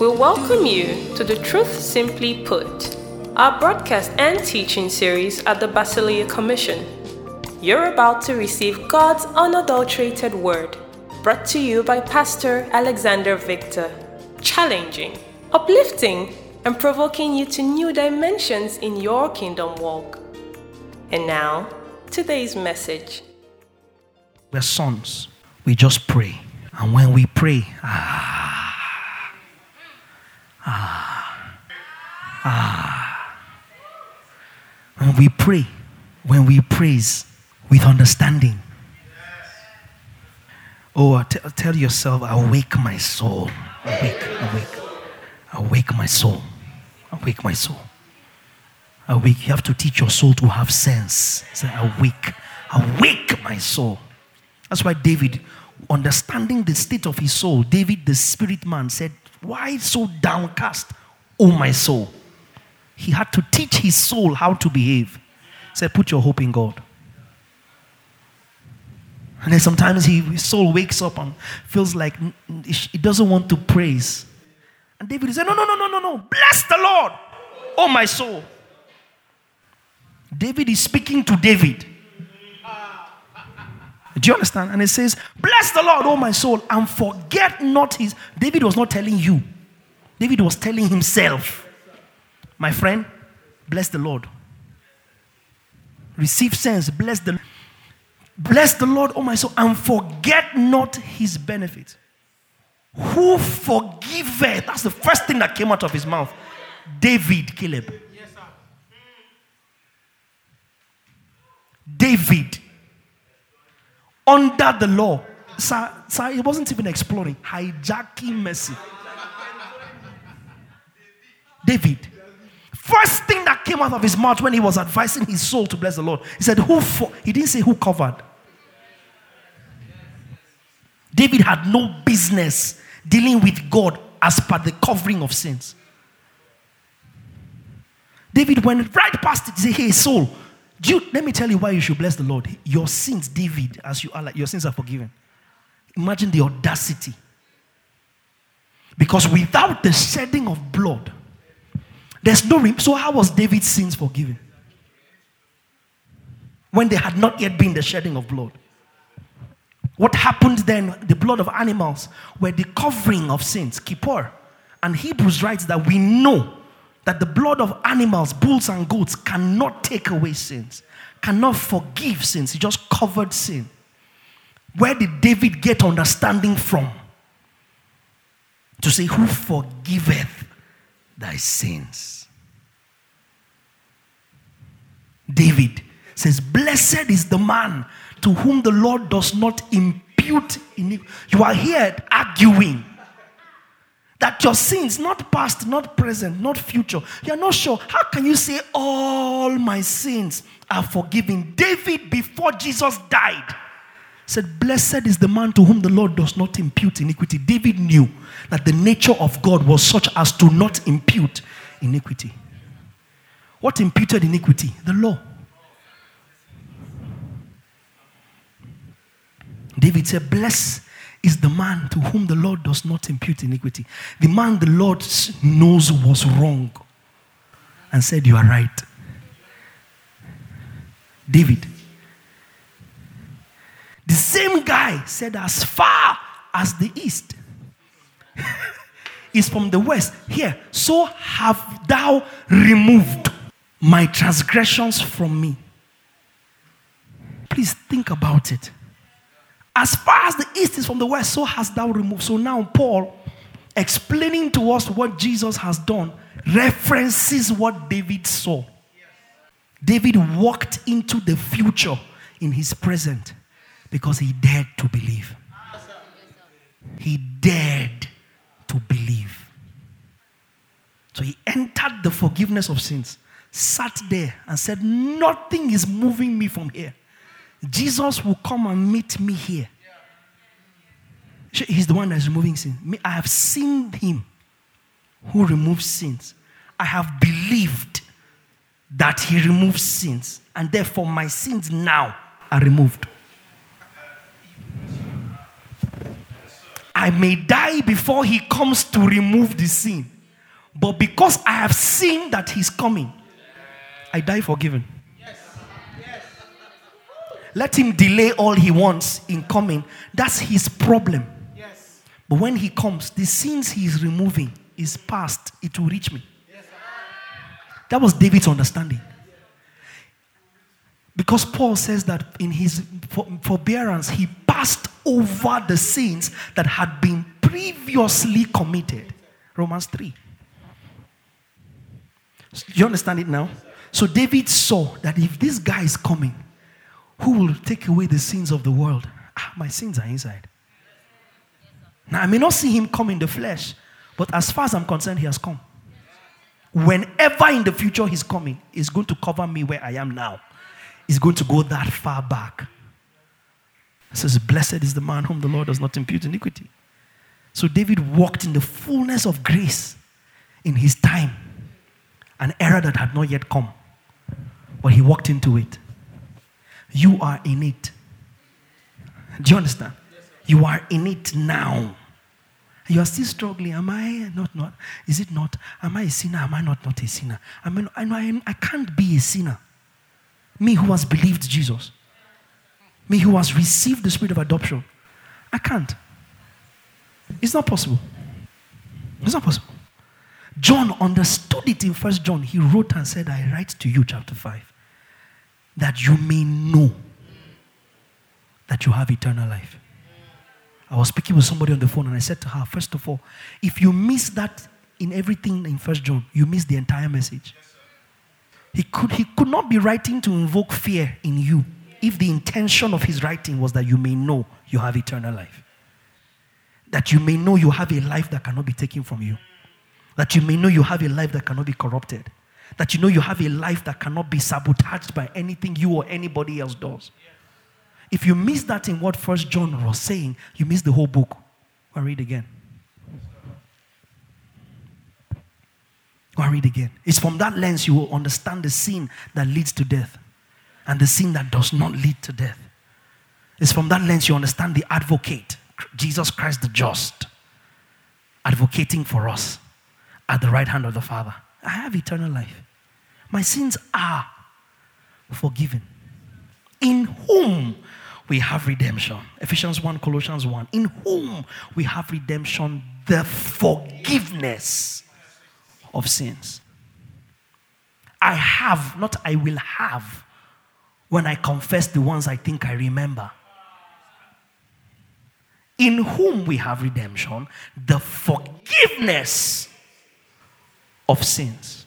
We welcome you to the Truth Simply Put, our broadcast and teaching series at the Basileia Commission. You're about to receive God's unadulterated word, brought to you by Pastor Alexander Victor, challenging, uplifting, and provoking you to new dimensions in your kingdom walk. And now, today's message. We're sons. We just pray. And when we pray, ah, ah, ah. When we pray, when we praise with understanding. Oh, t- tell yourself, awake my soul. Awake, awake. Awake my soul. Awake my soul. Awake. You have to teach your soul to have sense. Say, awake. Awake my soul. That's why David, understanding the state of his soul, David, the spirit man, said, Why so downcast, O my soul? He had to teach his soul how to behave. He said, Put your hope in God. And then sometimes he, his soul wakes up and feels like he doesn't want to praise. And David said, No, no, no, no, no, no. Bless the Lord, oh my soul. David is speaking to David. Do you understand? And it says, Bless the Lord, oh my soul, and forget not his. David was not telling you, David was telling himself, My friend, bless the Lord. Receive sense, bless the Bless the Lord, oh my soul, and forget not his benefit. Who forgiveth? That's the first thing that came out of his mouth. David, Caleb. David under the law. Sir, sir, he wasn't even exploring, hijacking mercy. David. First thing that came out of his mouth when he was advising his soul to bless the Lord, he said, Who for? He didn't say who covered. David had no business dealing with God as per the covering of sins. David went right past it. He said, Hey, soul, you, let me tell you why you should bless the Lord. Your sins, David, as you are your sins are forgiven. Imagine the audacity. Because without the shedding of blood, there's no. so, how was David's sins forgiven? When there had not yet been the shedding of blood. What happened then? The blood of animals were the covering of sins, kippur. And Hebrews writes that we know that the blood of animals, bulls and goats, cannot take away sins, cannot forgive sins. He just covered sin. Where did David get understanding from? To say, Who forgiveth thy sins? David says, Blessed is the man to whom the Lord does not impute iniquity. You are here arguing that your sins, not past, not present, not future, you're not sure. How can you say all my sins are forgiven? David, before Jesus died, said, Blessed is the man to whom the Lord does not impute iniquity. David knew that the nature of God was such as to not impute iniquity. What imputed iniquity? The law. David said, Bless is the man to whom the Lord does not impute iniquity. The man the Lord knows was wrong and said, You are right. David. The same guy said, As far as the east is from the west, here, so have thou removed my transgressions from me. Please think about it. As far as the east is from the west, so hast thou removed. So now, Paul, explaining to us what Jesus has done, references what David saw. David walked into the future in his present because he dared to believe. He dared to believe. So he entered the forgiveness of sins, sat there, and said, Nothing is moving me from here. Jesus will come and meet me here. He's the one that's removing sin. I have seen him who removes sins. I have believed that he removes sins, and therefore my sins now are removed. I may die before he comes to remove the sin. But because I have seen that he's coming, I die forgiven. Let him delay all he wants in coming. That's his problem. Yes. But when he comes, the sins he is removing is past. It will reach me. Yes, that was David's understanding. Because Paul says that in his forbearance, he passed over the sins that had been previously committed. Romans 3. Do you understand it now? So David saw that if this guy is coming, who will take away the sins of the world? Ah, my sins are inside. Now, I may not see him come in the flesh, but as far as I'm concerned, he has come. Whenever in the future he's coming, he's going to cover me where I am now. He's going to go that far back. It says, Blessed is the man whom the Lord does not impute iniquity. So David walked in the fullness of grace in his time, an era that had not yet come, but he walked into it. You are in it. Do you understand? You are in it now. You are still struggling. Am I not not? Is it not? Am I a sinner? Am I not not a sinner? I mean, I I, I can't be a sinner. Me who has believed Jesus. Me who has received the spirit of adoption. I can't. It's not possible. It's not possible. John understood it in First John. He wrote and said, I write to you, chapter 5 that you may know that you have eternal life. I was speaking with somebody on the phone and I said to her, first of all, if you miss that in everything in First John, you miss the entire message. He could, he could not be writing to invoke fear in you if the intention of his writing was that you may know you have eternal life. That you may know you have a life that cannot be taken from you. That you may know you have a life that cannot be corrupted that you know you have a life that cannot be sabotaged by anything you or anybody else does. If you miss that in what First John was saying, you miss the whole book. Go read again. Go read again. It's from that lens you will understand the sin that leads to death and the sin that does not lead to death. It's from that lens you understand the advocate, Jesus Christ the just, advocating for us at the right hand of the Father. I have eternal life. My sins are forgiven. In whom we have redemption. Ephesians 1, Colossians 1. In whom we have redemption, the forgiveness of sins. I have, not I will have, when I confess the ones I think I remember. In whom we have redemption, the forgiveness of sins.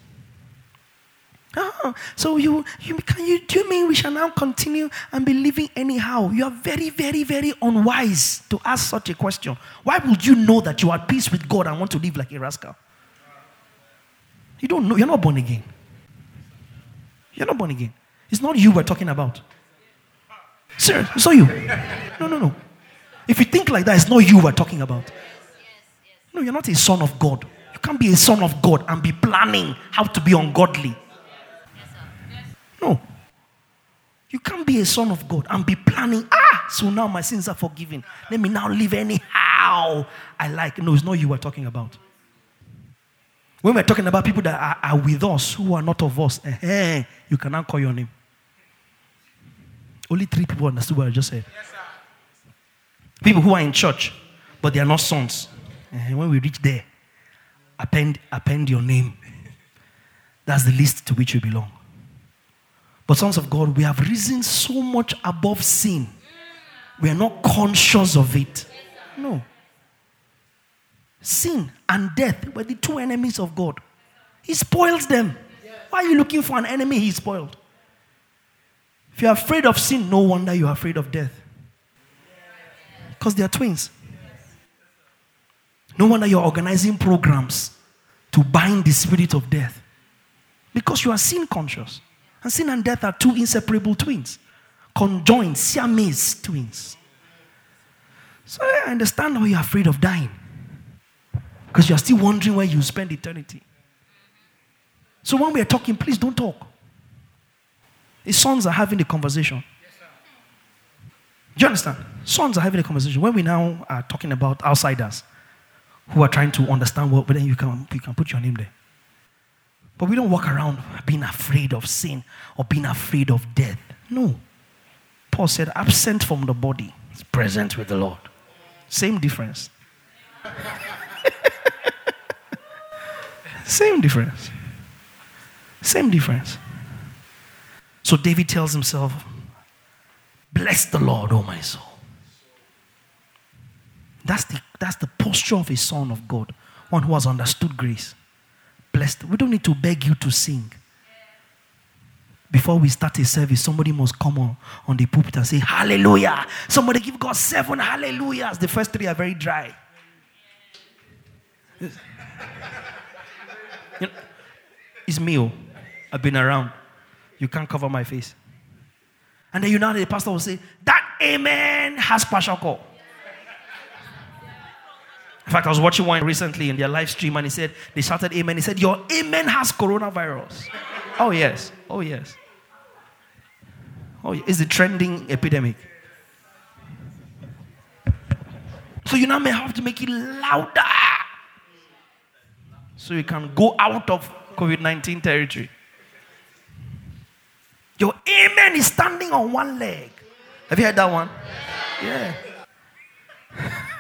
Oh, so you, you can you do you mean we shall now continue and be living anyhow? You are very, very, very unwise to ask such a question. Why would you know that you are at peace with God and want to live like a rascal? You don't know, you're not born again. You're not born again. It's not you we're talking about. Sir, it's not you. No, no, no. If you think like that, it's not you we're talking about. No, you're not a son of God. You can't be a son of God and be planning how to be ungodly. No. You can't be a son of God and be planning, ah, so now my sins are forgiven. Let me now live anyhow I like. No, it's not you we're talking about. When we're talking about people that are, are with us who are not of us, you cannot call your name. Only three people understood what I just said. Yes, people who are in church, but they are not sons. Eh, when we reach there, append, append your name. That's the list to which you belong. But, sons of God, we have risen so much above sin. We are not conscious of it. No. Sin and death were the two enemies of God. He spoils them. Why are you looking for an enemy he spoiled? If you're afraid of sin, no wonder you're afraid of death. Because they are twins. No wonder you're organizing programs to bind the spirit of death. Because you are sin conscious. And sin and death are two inseparable twins, conjoined, Siamese twins. So I understand why you're afraid of dying. Because you're still wondering where you spend eternity. So when we are talking, please don't talk. His sons are having the conversation. Do you understand? Sons are having a conversation. When we now are talking about outsiders who are trying to understand what, but then you can, you can put your name there. But we don't walk around being afraid of sin or being afraid of death. No. Paul said, absent from the body, is present with the Lord. Same difference. Same difference. Same difference. So David tells himself, Bless the Lord, O my soul. That's the, that's the posture of a son of God, one who has understood grace. Blessed. We don't need to beg you to sing. Before we start a service, somebody must come on, on the pulpit and say, Hallelujah. Somebody give God seven hallelujahs. The first three are very dry. You know, it's me. Oh. I've been around. You can't cover my face. And then you know the pastor will say, That amen has partial call. In fact, I was watching one recently in their live stream and he said, They shouted amen. He said, Your amen has coronavirus. oh, yes. Oh, yes. Oh, it's the trending epidemic. So you now may have to make it louder so you can go out of COVID 19 territory. Your amen is standing on one leg. Have you heard that one? Yeah.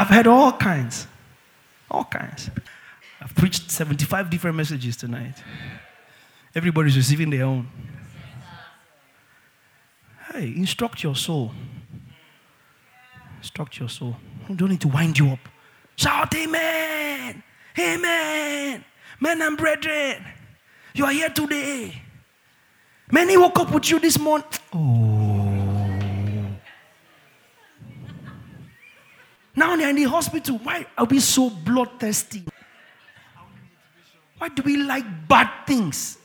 I've heard all kinds. All kinds. I've preached 75 different messages tonight. Everybody's receiving their own. Hey, instruct your soul. Instruct your soul. I don't need to wind you up. Shout amen. Amen. Men and brethren. You are here today. Many woke up with you this morning. Oh. Now they're in the hospital. Why are we so bloodthirsty? Why do we like bad things?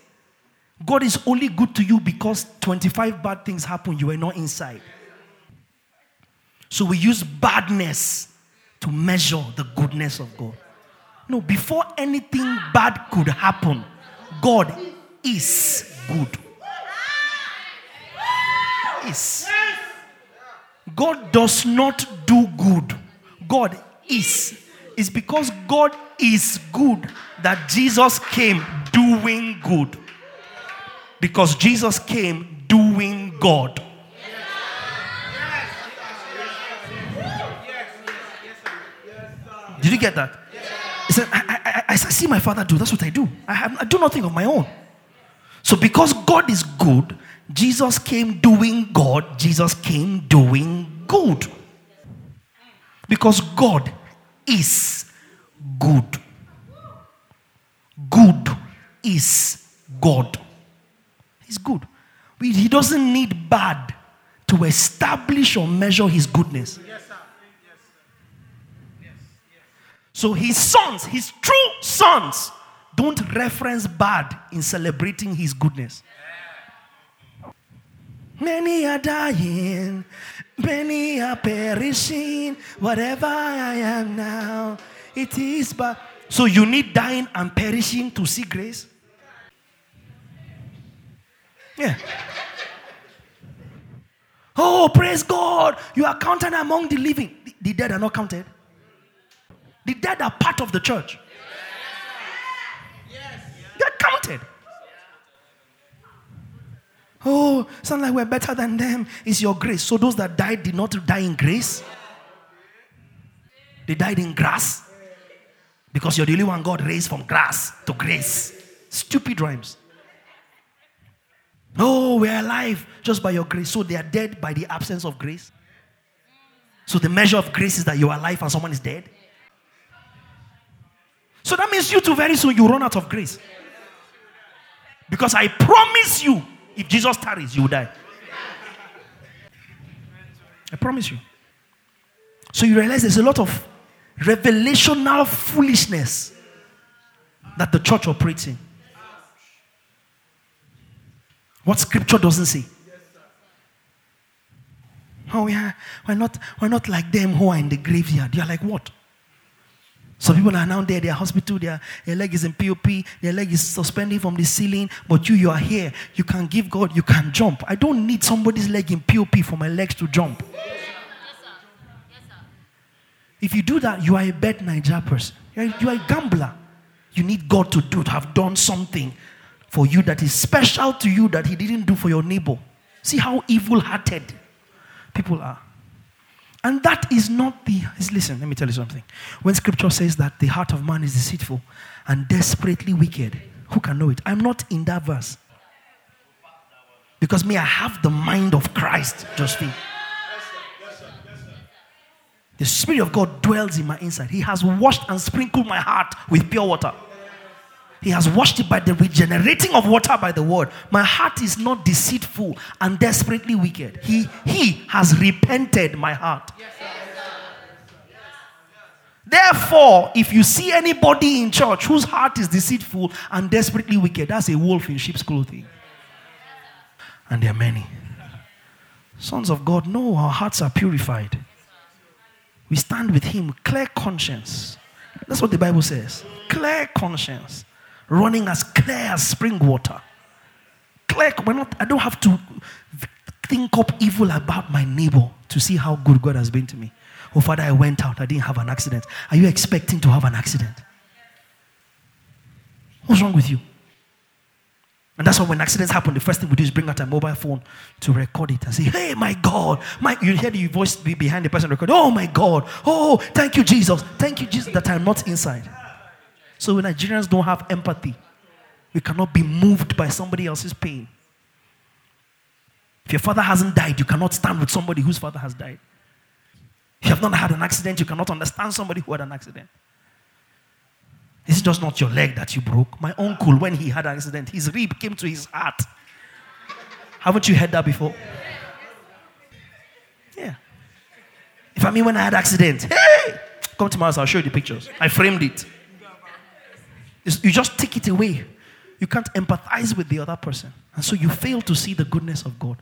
God is only good to you because 25 bad things happen. You are not inside. So we use badness to measure the goodness of God. No, before anything bad could happen, God is good. Is. God does not do good. God is. It's because God is good that Jesus came doing good. Because Jesus came doing God. Did you get that? He said, I, I, I, see my father do. That's what I do. I, I do nothing of my own. So, because God is good, Jesus came doing God, Jesus came doing good. Because God is good. Good is God. He's good. He doesn't need bad to establish or measure his goodness. Yes, sir. Yes. Yes. So his sons, his true sons, don't reference bad in celebrating his goodness. Many are dying, many are perishing. Whatever I am now, it is but. So you need dying and perishing to see grace? Yeah. Oh, praise God. You are counted among the living. The dead are not counted. The dead are part of the church. Yes. They're counted. Oh, sound like we're better than them. It's your grace. So those that died did not die in grace. They died in grass. Because you're the only one God raised from grass to grace. Stupid rhymes. Oh, we're alive just by your grace. So they are dead by the absence of grace. So the measure of grace is that you are alive and someone is dead. So that means you too, very soon, you run out of grace. Because I promise you, if Jesus tarries, you will die. I promise you. So you realize there's a lot of revelational foolishness that the church operates in. What scripture doesn't say. Oh, yeah, we're not, we're not like them who are in the graveyard. You're like, what? Some people are now there, their hospital, their, their leg is in POP, their leg is suspended from the ceiling, but you, you are here. You can give God, you can jump. I don't need somebody's leg in POP for my legs to jump. Yes, sir. Yes, sir. If you do that, you are a bad Niger person. You are, you are a gambler. You need God to do, to have done something for you that is special to you that He didn't do for your neighbor. See how evil hearted people are. And that is not the. Listen, let me tell you something. When scripture says that the heart of man is deceitful and desperately wicked, who can know it? I'm not in that verse. Because me, I have the mind of Christ, Josephine. The Spirit of God dwells in my inside. He has washed and sprinkled my heart with pure water. He has washed it by the regenerating of water by the word. My heart is not deceitful and desperately wicked. He, he has repented my heart. Therefore, if you see anybody in church whose heart is deceitful and desperately wicked, that's a wolf in sheep's clothing. And there are many. Sons of God, no, our hearts are purified. We stand with Him, clear conscience. That's what the Bible says. Clear conscience running as clear as spring water. Clear, we're not, I don't have to think up evil about my neighbor to see how good God has been to me. Oh, Father, I went out, I didn't have an accident. Are you expecting to have an accident? What's wrong with you? And that's why when accidents happen, the first thing we do is bring out a mobile phone to record it and say, Hey, my God. My, you hear the voice behind the person record, Oh, my God. Oh, thank you, Jesus. Thank you, Jesus, that I'm not inside. So when Nigerians don't have empathy. We cannot be moved by somebody else's pain. If your father hasn't died, you cannot stand with somebody whose father has died. If you have not had an accident, you cannot understand somebody who had an accident. It's just not your leg that you broke. My uncle, when he had an accident, his rib came to his heart. Haven't you heard that before? Yeah. If I mean when I had accident, hey, come to my house, I'll show you the pictures. I framed it. You just take it away. You can't empathize with the other person. And so you fail to see the goodness of God.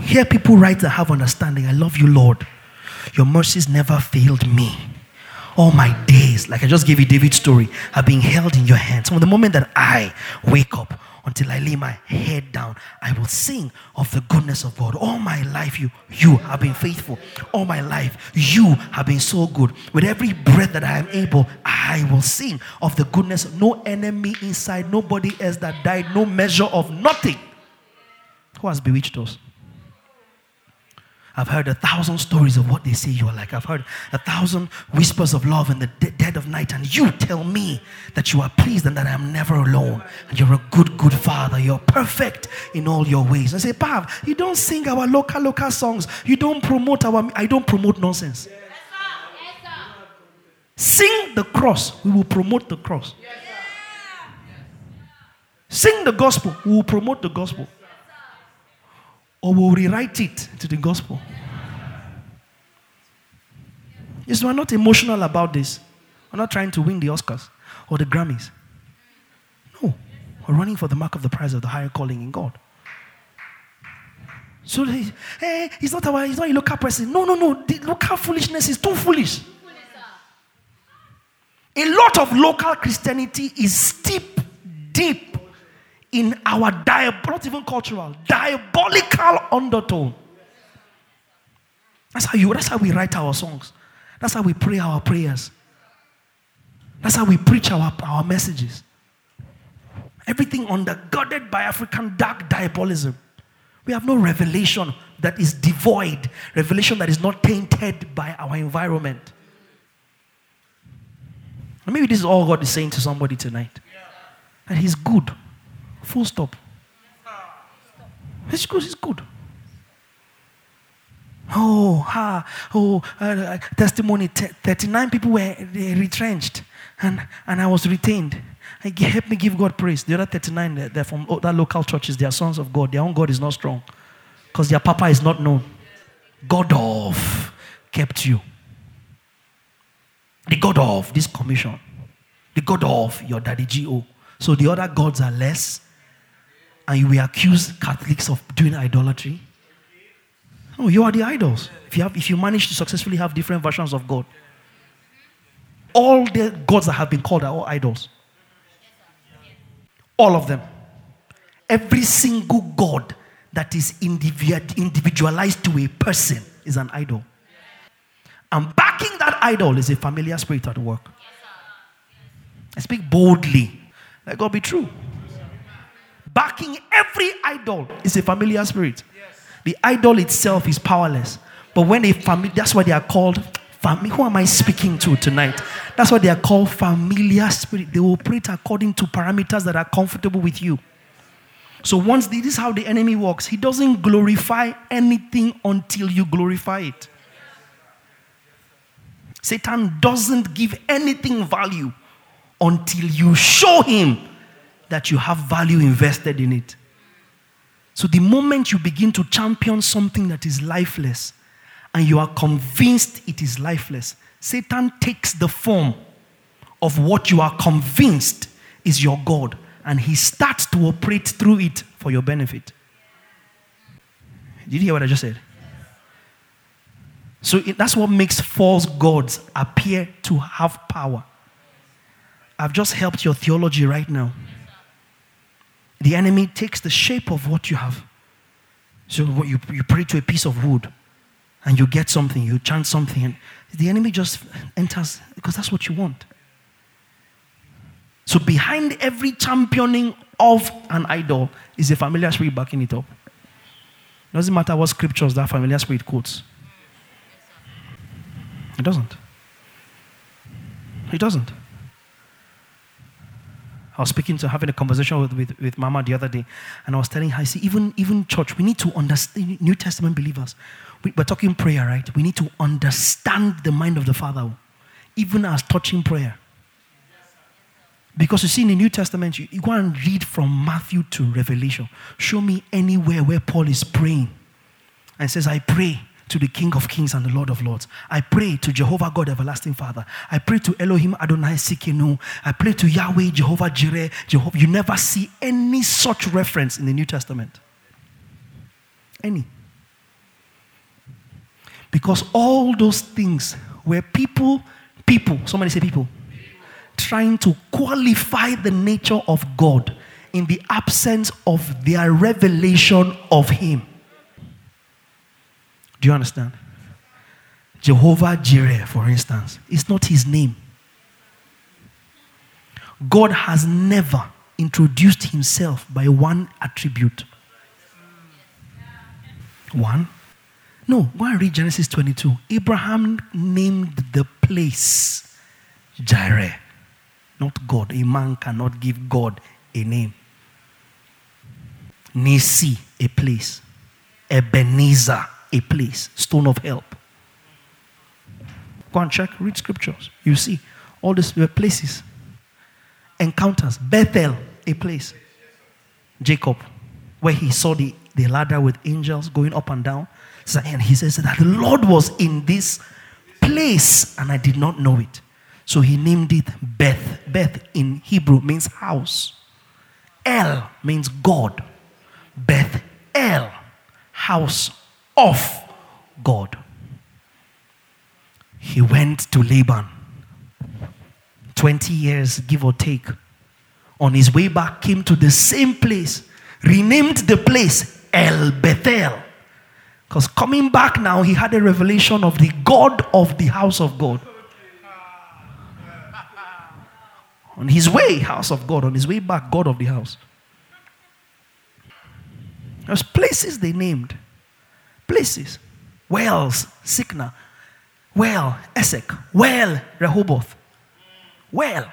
Hear people write that have understanding. I love you, Lord. Your mercies never failed me. All my days, like I just gave you David's story, have been held in your hands. From the moment that I wake up until I lay my head down. I will sing of the goodness of God. All my life, you, you have been faithful. All my life, you have been so good. With every breath that I am able, I will sing of the goodness. No enemy inside, nobody else that died, no measure of nothing. Who has bewitched us? I've heard a thousand stories of what they say you are like. I've heard a thousand whispers of love in the dead of night. And you tell me that you are pleased and that I am never alone. And you're a good, good father. You're perfect in all your ways. I say, Pav, you don't sing our local, local songs. You don't promote our, I don't promote nonsense. Sing the cross. We will promote the cross. Sing the gospel. We will promote the gospel or we'll rewrite it to the gospel. Yes, we're not emotional about this. We're not trying to win the Oscars or the Grammys. No, we're running for the mark of the prize of the higher calling in God. So, hey, he's not our, he's not a local person. No, no, no. The local foolishness is too foolish. A lot of local Christianity is steep, deep in our diab- not even cultural, diabolical undertone. That's how you that's how we write our songs. That's how we pray our prayers. That's how we preach our, our messages. Everything undergirded by African dark diabolism. We have no revelation that is devoid, revelation that is not tainted by our environment. maybe this is all God is saying to somebody tonight. That He's good. Full stop. It's good, it's good. Oh, ha, oh, uh, uh testimony 39 people were retrenched and, and I was retained. Help me give God praise. The other 39, they're, they're from other local churches. They are sons of God. Their own God is not strong because their papa is not known. God of kept you. The God of this commission. The God of your daddy GO. So the other gods are less and we accuse Catholics of doing idolatry. No, you are the idols. If you, have, if you manage to successfully have different versions of God, all the gods that have been called are all idols. All of them. Every single God that is individualized to a person is an idol. And backing that idol is a familiar spirit at work. I speak boldly. Let God be true. Backing every idol is a familiar spirit. The idol itself is powerless. But when a family, that's why they are called family. Who am I speaking to tonight? That's why they are called familiar spirit. They operate according to parameters that are comfortable with you. So once this is how the enemy works, he doesn't glorify anything until you glorify it. Satan doesn't give anything value until you show him that you have value invested in it. So the moment you begin to champion something that is lifeless and you are convinced it is lifeless, Satan takes the form of what you are convinced is your God and he starts to operate through it for your benefit. Did you hear what I just said? So it, that's what makes false gods appear to have power. I've just helped your theology right now. The enemy takes the shape of what you have. So you, you pray to a piece of wood and you get something, you chant something, and the enemy just enters because that's what you want. So behind every championing of an idol is a familiar spirit backing it up. Doesn't matter what scriptures that familiar spirit quotes. It doesn't. It doesn't. I was speaking to having a conversation with, with, with Mama the other day, and I was telling her, I see, even, even church, we need to understand, New Testament believers, we, we're talking prayer, right? We need to understand the mind of the Father, oh, even as touching prayer. Because you see, in the New Testament, you, you go and read from Matthew to Revelation. Show me anywhere where Paul is praying and says, I pray to the King of Kings and the Lord of Lords. I pray to Jehovah God, everlasting Father. I pray to Elohim Adonai Tsidkenu. I pray to Yahweh, Jehovah Jireh, Jehovah. You never see any such reference in the New Testament. Any. Because all those things were people, people, somebody say people, trying to qualify the nature of God in the absence of their revelation of Him. Do you understand? Jehovah Jireh, for instance, is not his name. God has never introduced himself by one attribute. One. No, go and read Genesis 22. Abraham named the place Jireh not God. A man cannot give God a name. Nissi, a place. Ebenezer, a place. Stone of help. Go and check, read scriptures. You see all these places. Encounters. Bethel, a place. Jacob, where he saw the, the ladder with angels going up and down. And he says that the Lord was in this place and I did not know it. So he named it Beth. Beth in Hebrew means house. El means God. Beth El, house of God. He went to Laban. 20 years, give or take. On his way back, came to the same place, renamed the place El Bethel. Because coming back now, he had a revelation of the God of the house of God. On his way, house of God. On his way back, God of the house. There's places they named. Places. Wells, Sitnah. Well, Esek. Well, Rehoboth. Well,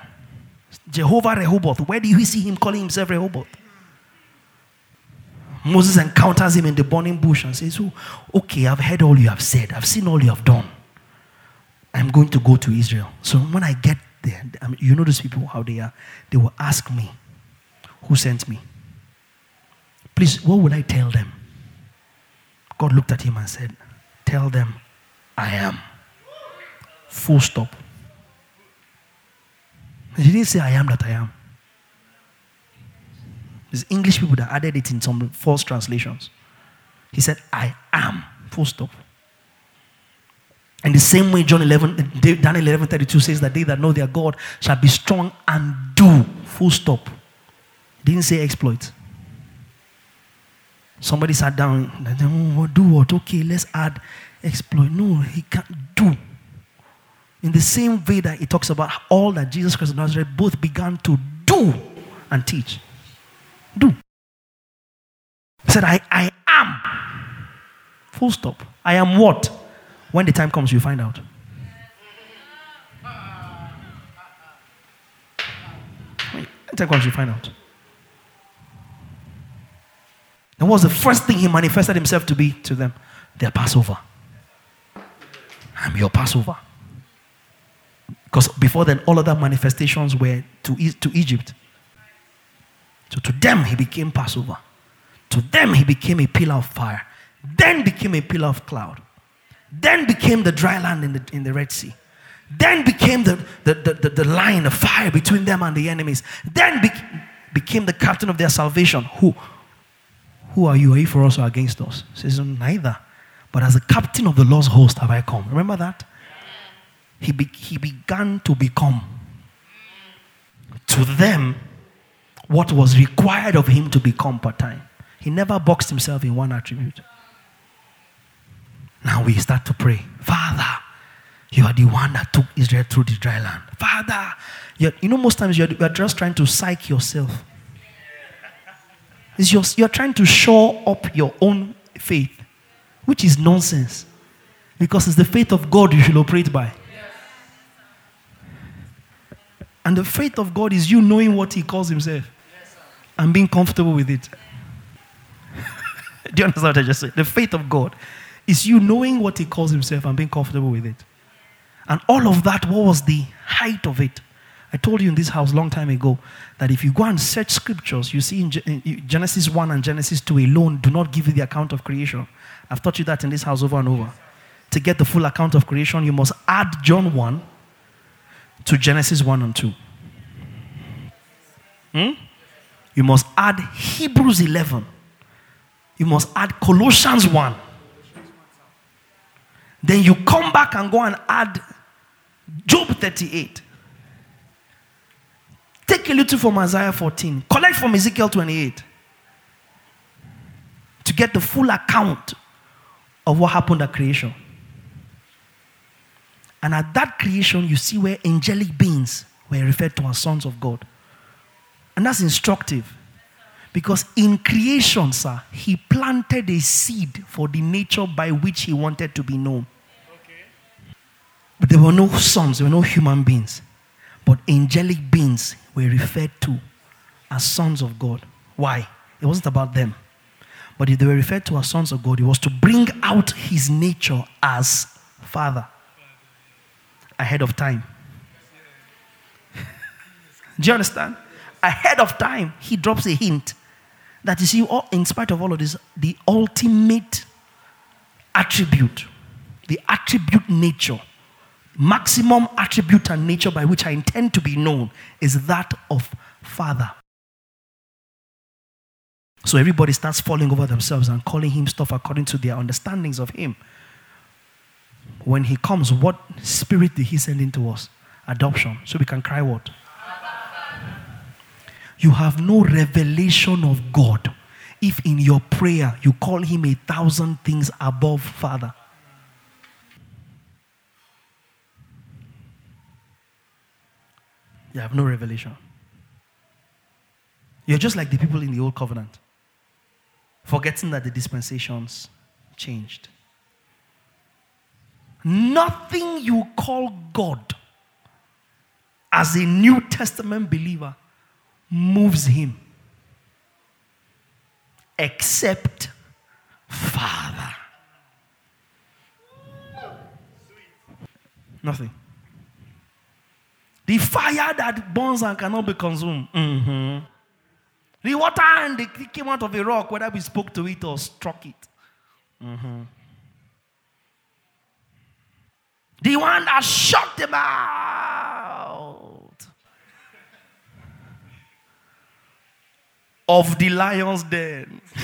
Jehovah Rehoboth. Where do you see him calling himself Rehoboth? Moses encounters him in the burning bush and says, oh, Okay, I've heard all you have said. I've seen all you have done. I'm going to go to Israel. So when I get there, I mean, you know those people, how they are. They will ask me, Who sent me? Please, what would I tell them? God looked at him and said, Tell them, I am. Full stop. He didn't say, I am that I am. There's English people that added it in some false translations. He said, I am. Full stop. And In the same way, John 11, Daniel 11 32 says that they that know their God shall be strong and do. Full stop. Didn't say exploit. Somebody sat down and oh, do what? Okay, let's add exploit. No, he can't do. In the same way that he talks about all that Jesus Christ of Nazareth both began to do and teach. Do. He said, I, I am. Full stop. I am what? When the time comes, you find out. When the time comes, you find out. And what was the first thing he manifested himself to be to them? Their Passover. I'm your Passover. Because before then, all other manifestations were to, to Egypt. So to them, he became Passover. To them, he became a pillar of fire. Then became a pillar of cloud. Then became the dry land in the, in the Red Sea. Then became the, the, the, the, the line of fire between them and the enemies. Then be, became the captain of their salvation. Who? Who are you? Are you for us or against us? He says, mm, Neither. But as the captain of the Lord's host have I come. Remember that? He, be, he began to become to them what was required of him to become part time. He never boxed himself in one attribute. Now we start to pray. Father, you are the one that took Israel through the dry land. Father, you know, most times you're, you're just trying to psych yourself. Just, you're trying to show up your own faith, which is nonsense. Because it's the faith of God you should operate by. And the faith of God is you knowing what He calls Himself and being comfortable with it. Do you understand what I just said? The faith of God is you knowing what He calls Himself and being comfortable with it. And all of that, what was the height of it? I told you in this house long time ago that if you go and search scriptures, you see in Genesis 1 and Genesis 2 alone do not give you the account of creation. I've taught you that in this house over and over. To get the full account of creation, you must add John 1 to Genesis 1 and 2. Hmm? You must add Hebrews 11. You must add Colossians 1. Then you come back and go and add Job 38. Take a little from Isaiah 14. Collect from Ezekiel 28. To get the full account of what happened at creation. And at that creation, you see where angelic beings were referred to as sons of God. And that's instructive. Because in creation, sir, he planted a seed for the nature by which he wanted to be known. Okay. But there were no sons, there were no human beings. But angelic beings were referred to as sons of God. Why? It wasn't about them. But if they were referred to as sons of God, it was to bring out his nature as Father ahead of time. Do you understand? Ahead of time, he drops a hint that you see, in spite of all of this, the ultimate attribute, the attribute nature maximum attribute and nature by which I intend to be known is that of Father. So everybody starts falling over themselves and calling him stuff according to their understandings of him. When he comes, what spirit did he send into us? Adoption. So we can cry what? You have no revelation of God if in your prayer you call him a thousand things above Father. You have no revelation. You're just like the people in the old covenant, forgetting that the dispensations changed. Nothing you call God as a New Testament believer moves him except Father. Nothing. The fire that burns and cannot be consumed. Mm-hmm. The water and the came out of a rock, whether we spoke to it or struck it. Mm-hmm. The one that shut them out of the lion's den.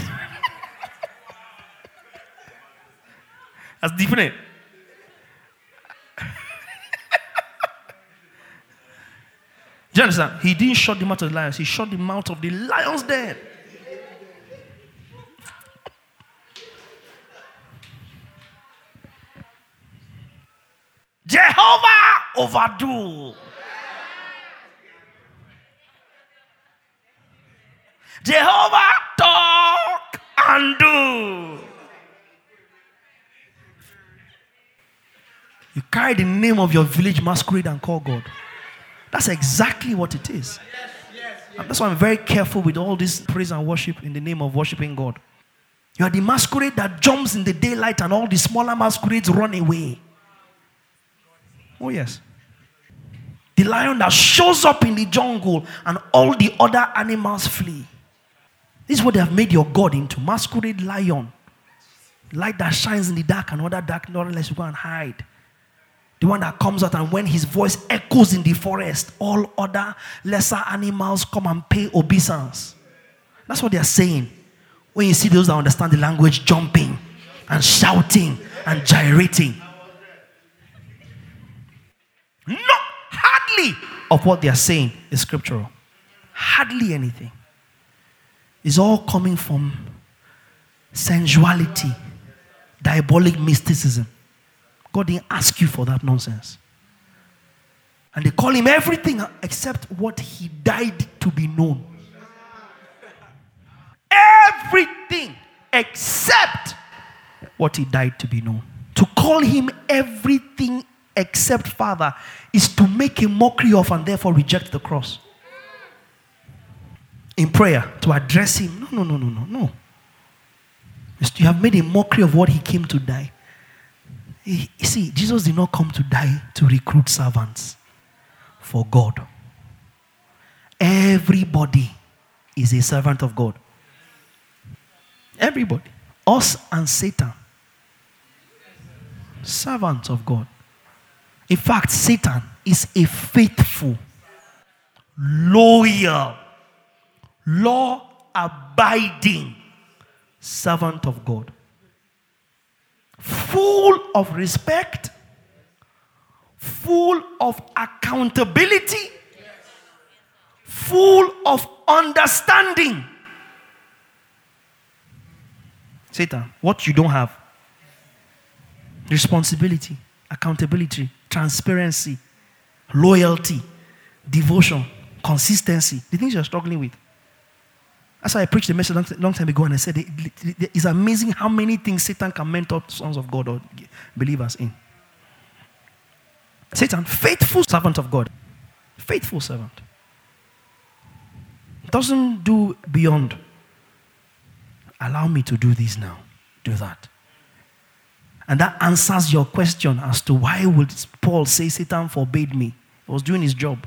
That's different. Do you understand? He didn't shut the mouth of the lions, he shut the mouth of the lions dead. Jehovah overdo. Jehovah talk and do. You carry the name of your village masquerade and call God. That's exactly what it is. And that's why I'm very careful with all this praise and worship in the name of worshiping God. You are the masquerade that jumps in the daylight and all the smaller masquerades run away. Oh, yes. The lion that shows up in the jungle and all the other animals flee. This is what they have made your God into masquerade lion. Light that shines in the dark and other dark, not unless you go and hide. The one that comes out and when his voice echoes in the forest, all other lesser animals come and pay obeisance. That's what they are saying. When you see those that understand the language jumping and shouting and gyrating. not hardly of what they are saying is scriptural. Hardly anything. It's all coming from sensuality, diabolic mysticism. God didn't ask you for that nonsense. And they call him everything except what he died to be known. Everything except what he died to be known. To call him everything except Father is to make a mockery of and therefore reject the cross. In prayer, to address him. No, no, no, no, no, no. You have made a mockery of what he came to die. You see, Jesus did not come to die to recruit servants for God. Everybody is a servant of God. Everybody. Us and Satan. Servants of God. In fact, Satan is a faithful, loyal, law abiding servant of God full of respect, full of accountability, full of understanding. Satan, what you don't have responsibility, accountability, transparency, loyalty, devotion, consistency, the things you're struggling with. That's why I preached the message long, long time ago and I said it's amazing how many things Satan can mentor sons of God or believers in. Satan, faithful servant of God, faithful servant, doesn't do beyond. Allow me to do this now, do that. And that answers your question as to why would Paul say Satan forbade me? He was doing his job.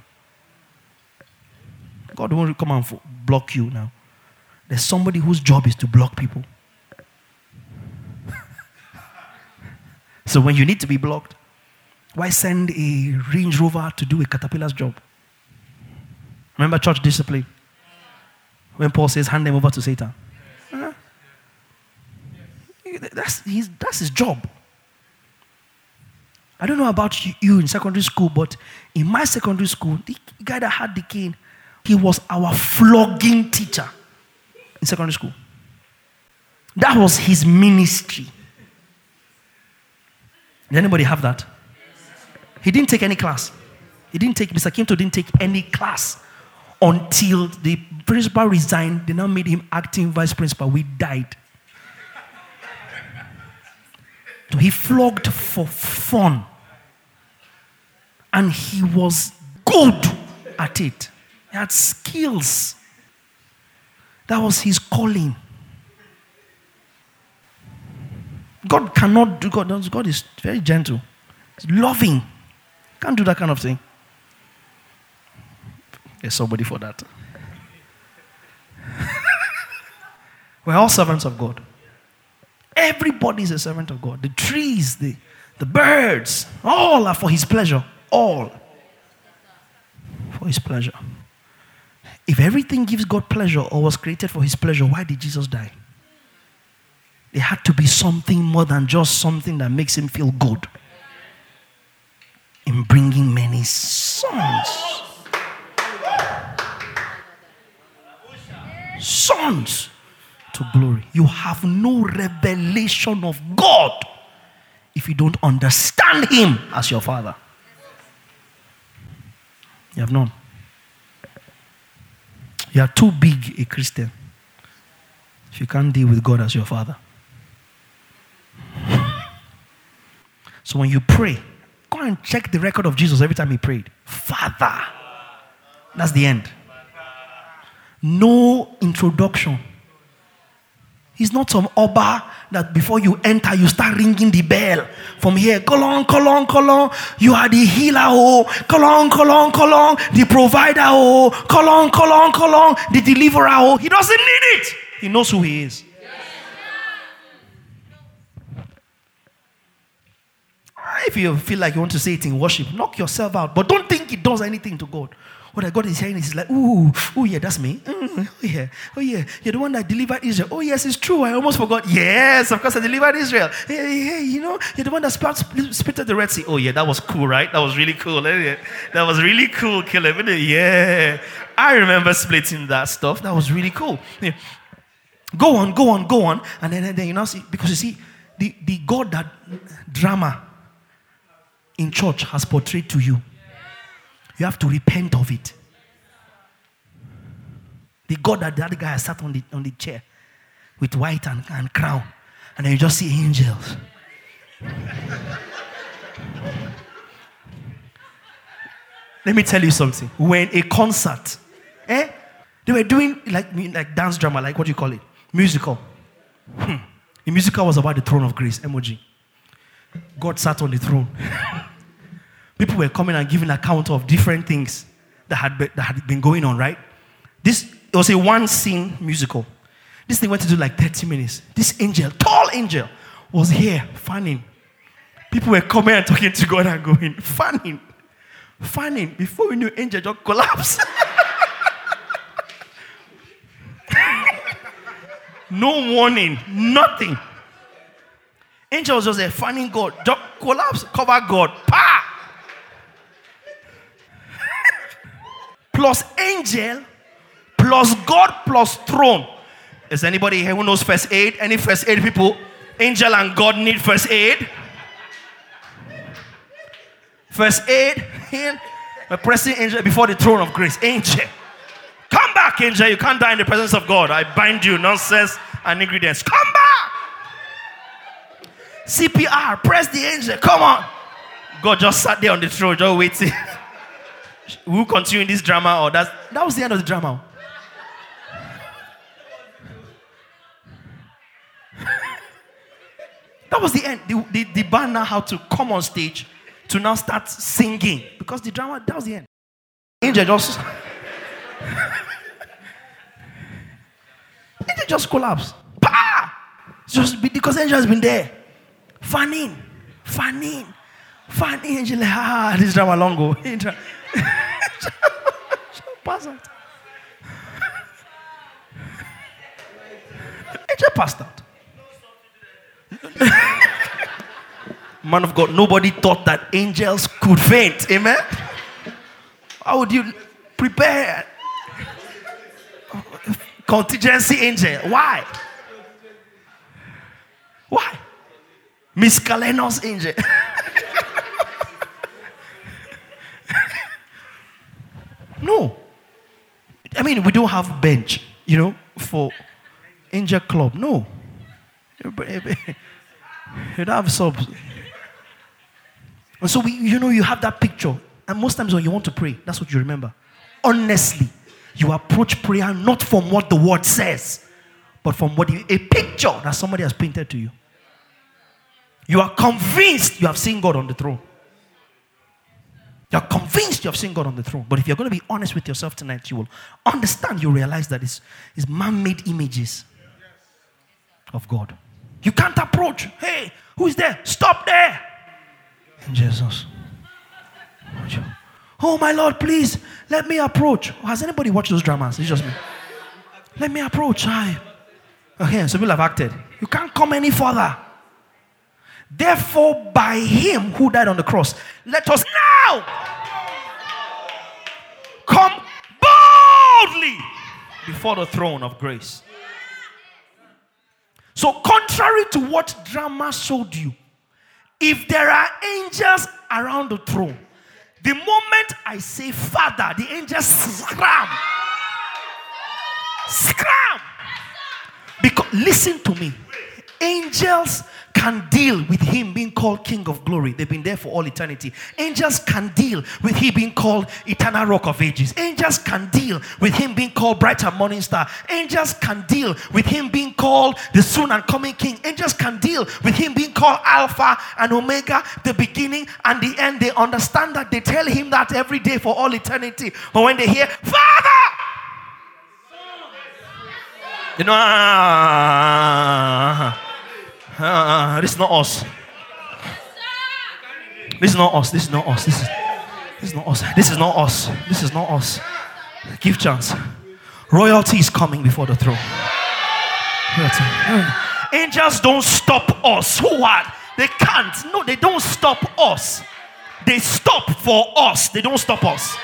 God won't come and block you now. There's somebody whose job is to block people. so when you need to be blocked, why send a Range Rover to do a caterpillar's job? Remember church discipline? When Paul says, hand them over to Satan. Uh, that's, his, that's his job. I don't know about you in secondary school, but in my secondary school, the guy that had the cane, he was our flogging teacher in secondary school. That was his ministry. Did anybody have that? He didn't take any class. He didn't take, Mr. Kimto didn't take any class until the principal resigned. They now made him acting vice principal. We died. So he flogged for fun. And he was good at it. He had skills. That was his calling. God cannot do God. God is very gentle. Loving. Can't do that kind of thing. There's somebody for that. We're all servants of God. Everybody is a servant of God. The trees, the, the birds, all are for his pleasure. All. For his pleasure. If everything gives God pleasure or was created for his pleasure, why did Jesus die? There had to be something more than just something that makes him feel good. In bringing many sons. Sons to glory. You have no revelation of God if you don't understand Him as your Father. You have none. You are too big a Christian if you can't deal with God as your Father. So when you pray, go and check the record of Jesus every time he prayed. Father. That's the end. No introduction. He's not some Oba that before you enter, you start ringing the bell from here. Call on, call on, call on. You are the healer, oh. Call on, call on, call on. The provider, oh. Call on, call on, call on. The deliverer, oh. He doesn't need it. He knows who he is. If you feel like you want to say it in worship, knock yourself out. But don't think it does anything to God. What God is saying is like, ooh, oh yeah, that's me. Mm, oh yeah, oh yeah, you're the one that delivered Israel. Oh yes, it's true. I almost forgot. Yes, of course I delivered Israel. Hey, hey, you know, you're the one that split the Red Sea. Oh yeah, that was cool, right? That was really cool. Eh? That was really cool, Caleb. Yeah, I remember splitting that stuff. That was really cool. Yeah. Go on, go on, go on, and then, and then you know see because you see the the God that drama in church has portrayed to you you have to repent of it. The God that other guy sat on the, on the chair with white and, and crown, and then you just see angels. Let me tell you something. When a concert, eh? They were doing like, like dance drama, like what do you call it? Musical. Hmm. The musical was about the throne of grace, emoji. God sat on the throne. people were coming and giving account of different things that had, been, that had been going on, right? This it was a one scene musical. This thing went to do like 30 minutes. This angel, tall angel, was here fanning. People were coming and talking to God and going, fanning, fanning. Before we knew, angel just collapsed. no warning, nothing. Angel was just a fanning God, just collapse, cover God, pa! Plus angel plus God plus throne. Is anybody here who knows first aid? Any first aid people? Angel and God need first aid. First aid, a pressing angel before the throne of grace. Angel. Come back, angel. You can't die in the presence of God. I bind you. Nonsense and ingredients. Come back. CPR. Press the angel. Come on. God just sat there on the throne, just waiting. We'll continue in this drama, or that that was the end of the drama. that was the end. The, the, the band now had to come on stage to now start singing because the drama, that was the end. Angel just. Angel just collapsed. Just because Angel has been there. Fanning. Fanning. Fanning. Angel ah, this drama long go. Pass out. just passed out. Man of God, nobody thought that angels could faint. Amen. How would you prepare? Contingency angel. Why? Why? Miss Miscellaneous angel. No. I mean, we don't have bench, you know, for Angel Club. No. You don't have subs. And so, we, you know, you have that picture. And most times when you want to pray, that's what you remember. Honestly, you approach prayer not from what the word says, but from what you, a picture that somebody has painted to you. You are convinced you have seen God on the throne. You're convinced you have seen God on the throne. But if you're going to be honest with yourself tonight, you will understand, you realize that it's, it's man made images of God. You can't approach. Hey, who's there? Stop there. Jesus. Oh, my Lord, please let me approach. Has anybody watched those dramas? It's just me. Let me approach. I. Okay, so people have acted. You can't come any further. Therefore, by him who died on the cross, let us now come boldly before the throne of grace. So, contrary to what drama showed you, if there are angels around the throne, the moment I say Father, the angels scram. Scram. Because listen to me. Angels can deal with him being called King of Glory. They've been there for all eternity. Angels can deal with him being called Eternal Rock of Ages. Angels can deal with him being called Bright and Morning Star. Angels can deal with him being called the soon and coming King. Angels can deal with him being called Alpha and Omega, the beginning and the end. They understand that. They tell him that every day for all eternity. But when they hear, Father, you know, uh, uh, this is not us. This is not us. This is not us. This is, this is not us. This is not us. This is not us. Give chance. Royalty is coming before the throne. Royalty. Angels don't stop us. Who are? They can't. No, they don't stop us. They stop for us. They don't stop us.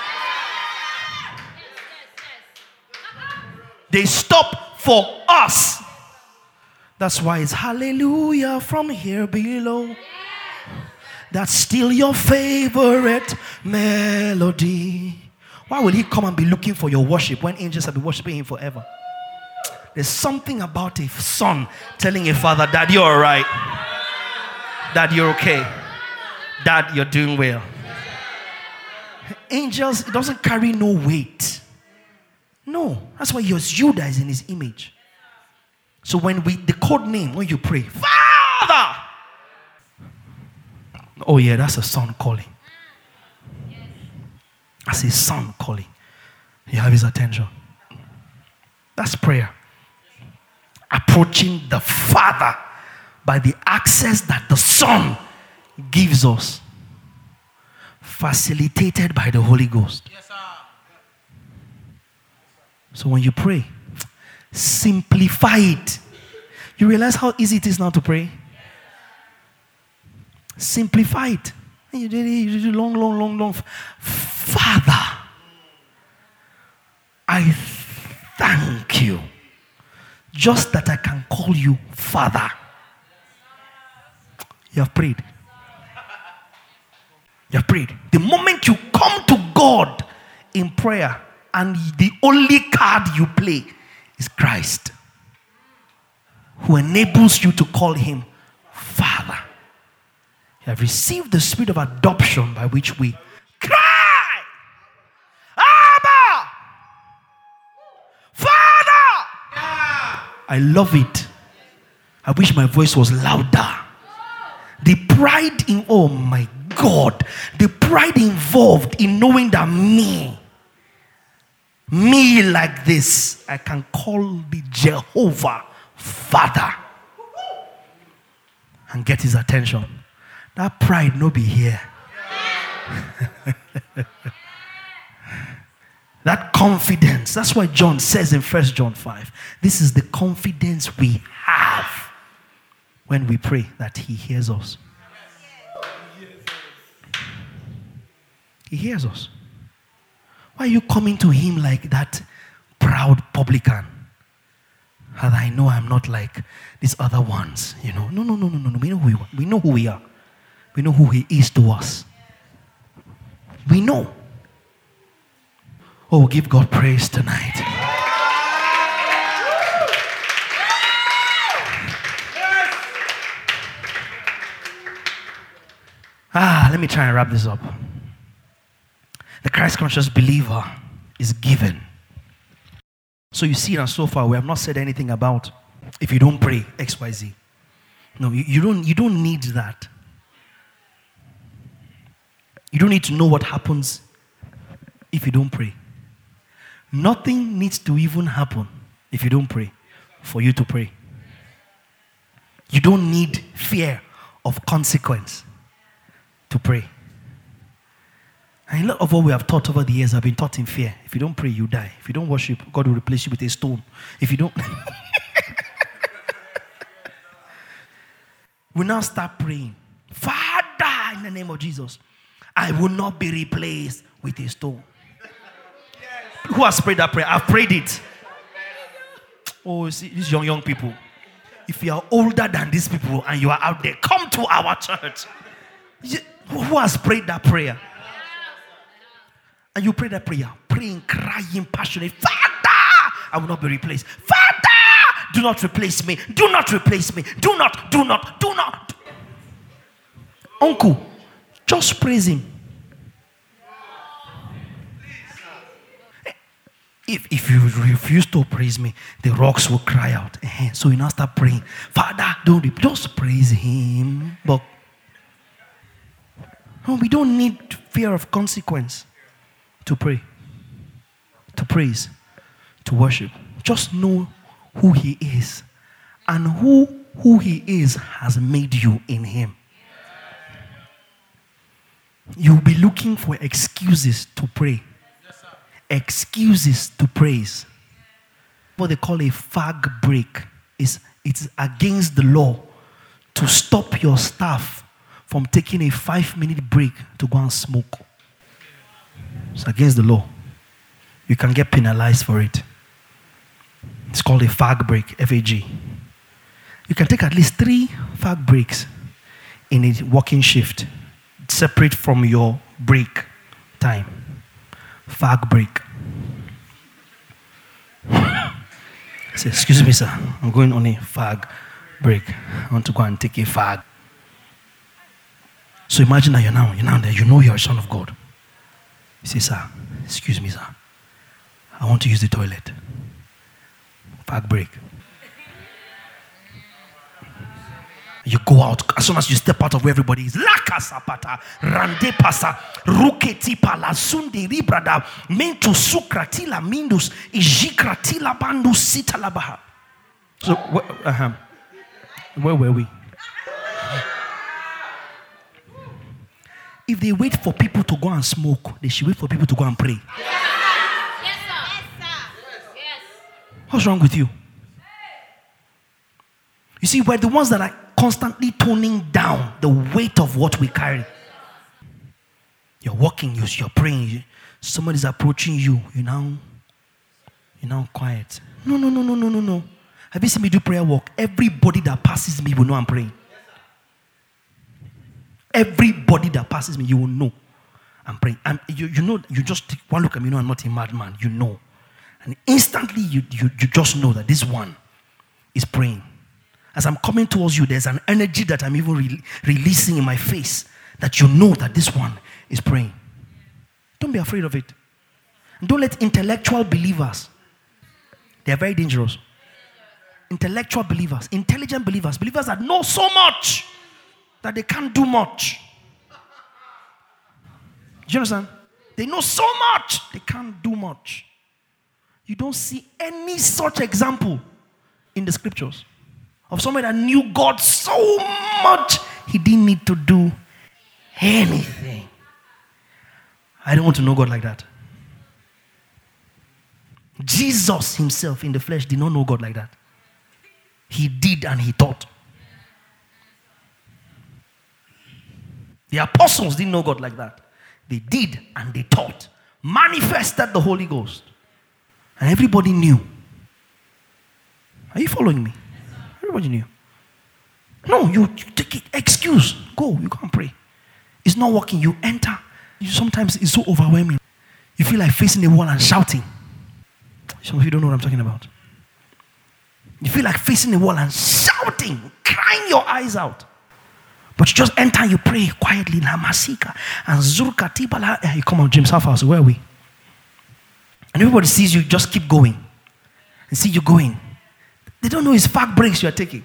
They stop for us. That's why it's hallelujah from here below. That's still your favorite melody. Why will he come and be looking for your worship when angels have been worshiping him forever? There's something about a son telling a father, Dad, you're all right. Dad, you're okay. Dad, you're doing well. Angels, it doesn't carry no weight. No, that's why it's you that is in his image. So when we the code name when you pray, Father. Oh yeah, that's a son calling. That's his son calling. You have his attention. That's prayer. Approaching the Father by the access that the Son gives us, facilitated by the Holy Ghost. Yes, so when you pray, simplify it. You realize how easy it is now to pray? Simplify it. You did it, you did long, long, long, long. Father, I thank you. Just that I can call you Father. You have prayed. You have prayed. The moment you come to God in prayer, and the only card you play is Christ, who enables you to call him Father. You have received the spirit of adoption by which we cry, Abba, Father. I love it. I wish my voice was louder. The pride in, oh my God, the pride involved in knowing that me, me like this, I can call the Jehovah Father and get his attention. That pride no be here. that confidence. That's why John says in First John 5. This is the confidence we have when we pray that he hears us. He hears us. Why are you coming to him like that proud publican? That I know I'm not like these other ones, you know. No, no, no, no, no. We know who we are. We know who we are. We know who he is to us. We know. Oh, give God praise tonight. Ah, let me try and wrap this up. The Christ conscious believer is given. So you see, and so far, we have not said anything about if you don't pray, XYZ. No, you, you, don't, you don't need that. You don't need to know what happens if you don't pray. Nothing needs to even happen if you don't pray for you to pray. You don't need fear of consequence to pray. And a lot of what we have taught over the years have been taught in fear. If you don't pray, you die. If you don't worship, God will replace you with a stone. If you don't. We now start praying. Father, in the name of Jesus, I will not be replaced with a stone. Who has prayed that prayer? I've prayed it. Oh, see, these young, young people. If you are older than these people and you are out there, come to our church. Who has prayed that prayer? And you pray that prayer, praying, crying, passionate. Father, I will not be replaced. Father, do not replace me. Do not replace me. Do not, do not, do not. Uncle, just praise him. If, if you refuse to praise me, the rocks will cry out. So you now start praying. Father, don't just praise him. But no, we don't need fear of consequence to pray, to praise, to worship. Just know who he is. And who who he is has made you in him. You'll be looking for excuses to pray excuses to praise. What they call a fag break is it's against the law to stop your staff from taking a five minute break to go and smoke. It's against the law. You can get penalized for it. It's called a fag break, FAG. You can take at least three fag breaks in a working shift, separate from your break time fag break. Said, Excuse me, sir. I'm going on a fag break. I want to go and take a fag. So imagine that you're now, you're now there. You know you're a son of God. You say, Sir, excuse me, sir. I want to use the toilet. Fag break. You go out as soon as you step out of where everybody is. Laka sapata, rande pasa, ruketi pala, sunde ribrada, mento sukratila mindus, ijikratila bandu sitalabaha. So, wh- uh-huh. where were we? If they wait for people to go and smoke, they should wait for people to go and pray. Yes, sir. Yes, sir. What's wrong with you? You see, we're the ones that are constantly toning down the weight of what we carry. You're walking, you're praying, somebody's approaching you, you now, you're now quiet. No, no, no, no, no, no, no. Have you seen me do prayer walk? Everybody that passes me will know I'm praying. Everybody that passes me, you will know I'm praying. And you, you know, you just take one look at me, you know I'm not a madman. You know. And instantly you, you, you just know that this one is praying as I'm coming towards you, there's an energy that I'm even re- releasing in my face that you know that this one is praying. Don't be afraid of it. Don't let intellectual believers, they are very dangerous. Intellectual believers, intelligent believers, believers that know so much that they can't do much. Do you understand? They know so much, they can't do much. You don't see any such example in the scriptures of somebody that knew God so much, he didn't need to do anything. I don't want to know God like that. Jesus himself in the flesh did not know God like that. He did and he taught. The apostles didn't know God like that. They did and they taught, manifested the Holy Ghost. And everybody knew. Are you following me? Everybody knew. No, you, you take it. Excuse. Go. You can't pray. It's not working. You enter. You, sometimes it's so overwhelming. You feel like facing the wall and shouting. Some of you don't know what I'm talking about. You feel like facing the wall and shouting, crying your eyes out. But you just enter and you pray quietly. La masika and zurka tibala. You eh, come on, James House. Where are we? And everybody sees you, just keep going. And see you going. They don't know it's fag breaks you are taking.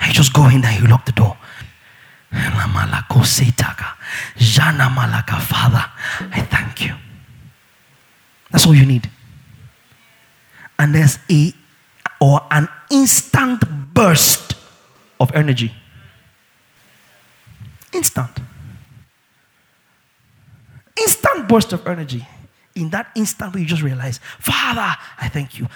I just go in there, you lock the door. Jana Malaka, Father, I thank you. That's all you need. And there's a or an instant burst of energy. Instant. Instant burst of energy. in that instant you just realize, Father, I thank you.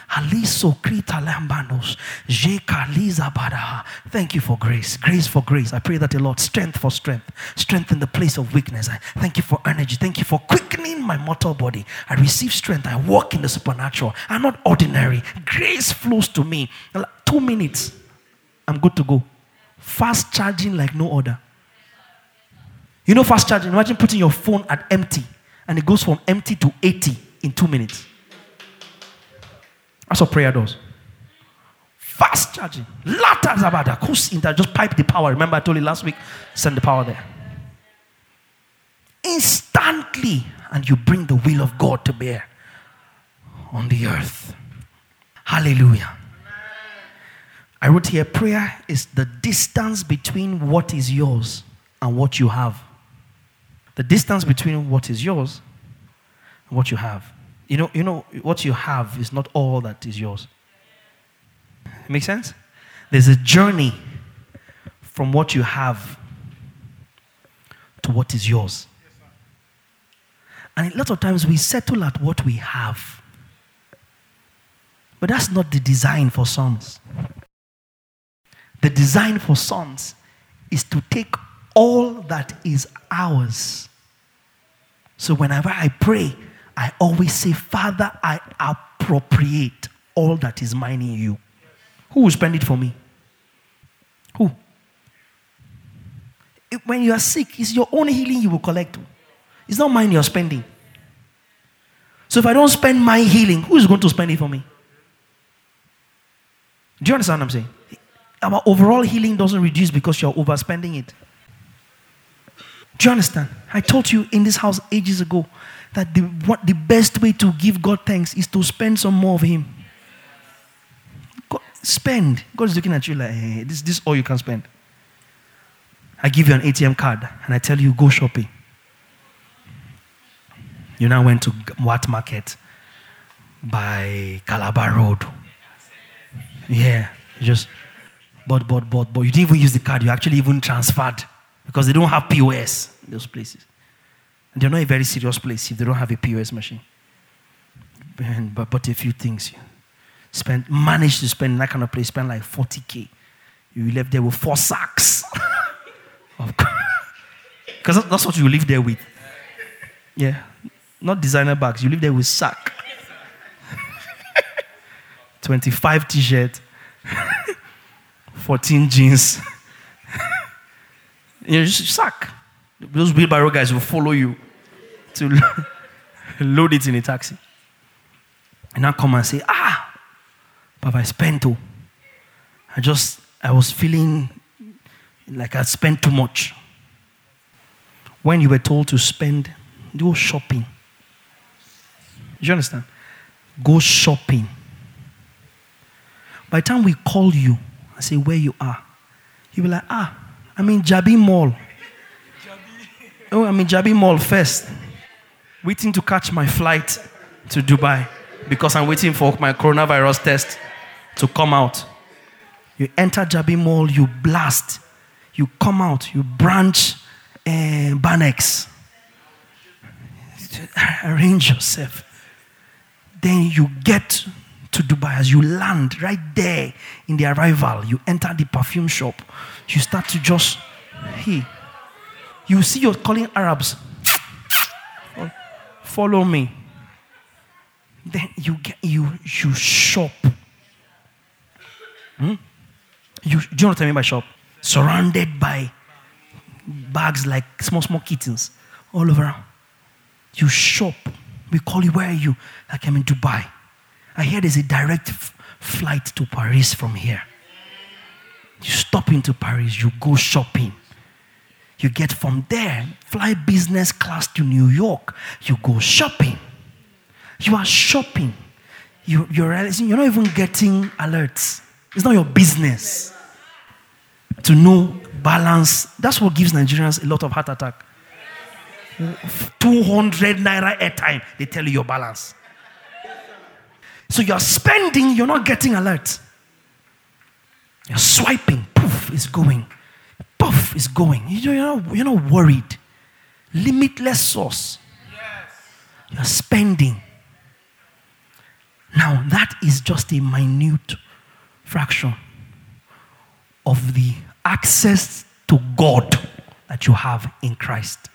Thank you for grace. Grace for grace. I pray that the Lord strength for strength. Strength in the place of weakness. I thank you for energy. Thank you for quickening my mortal body. I receive strength. I walk in the supernatural. I'm not ordinary. Grace flows to me. Two minutes. I'm good to go. Fast charging like no other. You know, fast charging. Imagine putting your phone at empty and it goes from empty to 80 in two minutes. That's what prayer does. Fast charging. Lata zabada. Kusinta. Just pipe the power. Remember, I told you last week, send the power there. Instantly. And you bring the will of God to bear on the earth. Hallelujah. I wrote here prayer is the distance between what is yours and what you have the distance between what is yours and what you have. You know, you know, what you have is not all that is yours. Make sense? There's a journey from what you have to what is yours. And a lot of times we settle at what we have. But that's not the design for sons. The design for sons is to take all that is ours so whenever I pray, I always say, Father, I appropriate all that is mine in you. Who will spend it for me? Who? When you are sick, it's your own healing you will collect. It's not mine you're spending. So if I don't spend my healing, who is going to spend it for me? Do you understand what I'm saying? Our overall healing doesn't reduce because you're overspending it. Do you understand? I told you in this house ages ago that the, what, the best way to give God thanks is to spend some more of Him. God, spend. God is looking at you like, hey, this, this is all you can spend. I give you an ATM card and I tell you, go shopping. You now went to what market? By Calabar Road. Yeah, just bought, bought, bought, bought. You didn't even use the card, you actually even transferred because they don't have POS in those places. And they're not a very serious place if they don't have a POS machine. And, but, but a few things. You Spend, manage to spend in that kind of place, spend like 40K. You left there with four sacks. Because that's what you live there with. Yeah. Not designer bags. You live there with sack. 25 t-shirt. 14 jeans you just suck. Those wheelbarrow guys will follow you to load it in a taxi. And now come and say, ah, Papa, I spent too. I just, I was feeling like I spent too much. When you were told to spend, go shopping. Do you understand? Go shopping. By the time we call you and say where you are, you'll be like, ah, I'm in Jabi Mall. Oh, I'm in Jabi Mall first. Waiting to catch my flight to Dubai because I'm waiting for my coronavirus test to come out. You enter Jabi Mall, you blast. You come out, you branch uh, Banex. Arrange yourself. Then you get to Dubai, as you land right there in the arrival, you enter the perfume shop, you start to just, hey, you see you're calling Arabs, follow me. Then you get you you shop. Hmm? You, do you know what I mean by shop? Surrounded by bags like small, small kittens all over. You shop. We call you, where are you? Like I'm in Dubai. I hear there's a direct f- flight to Paris from here. You stop into Paris, you go shopping. You get from there, fly business class to New York. You go shopping. You are shopping. You, you're realizing you're not even getting alerts. It's not your business to know balance. That's what gives Nigerians a lot of heart attack. 200 naira airtime, they tell you your balance. So you're spending, you're not getting alert. You're swiping, poof, is going. Poof, is going. You're not, you're not worried. Limitless source. Yes. You're spending. Now, that is just a minute fraction of the access to God that you have in Christ.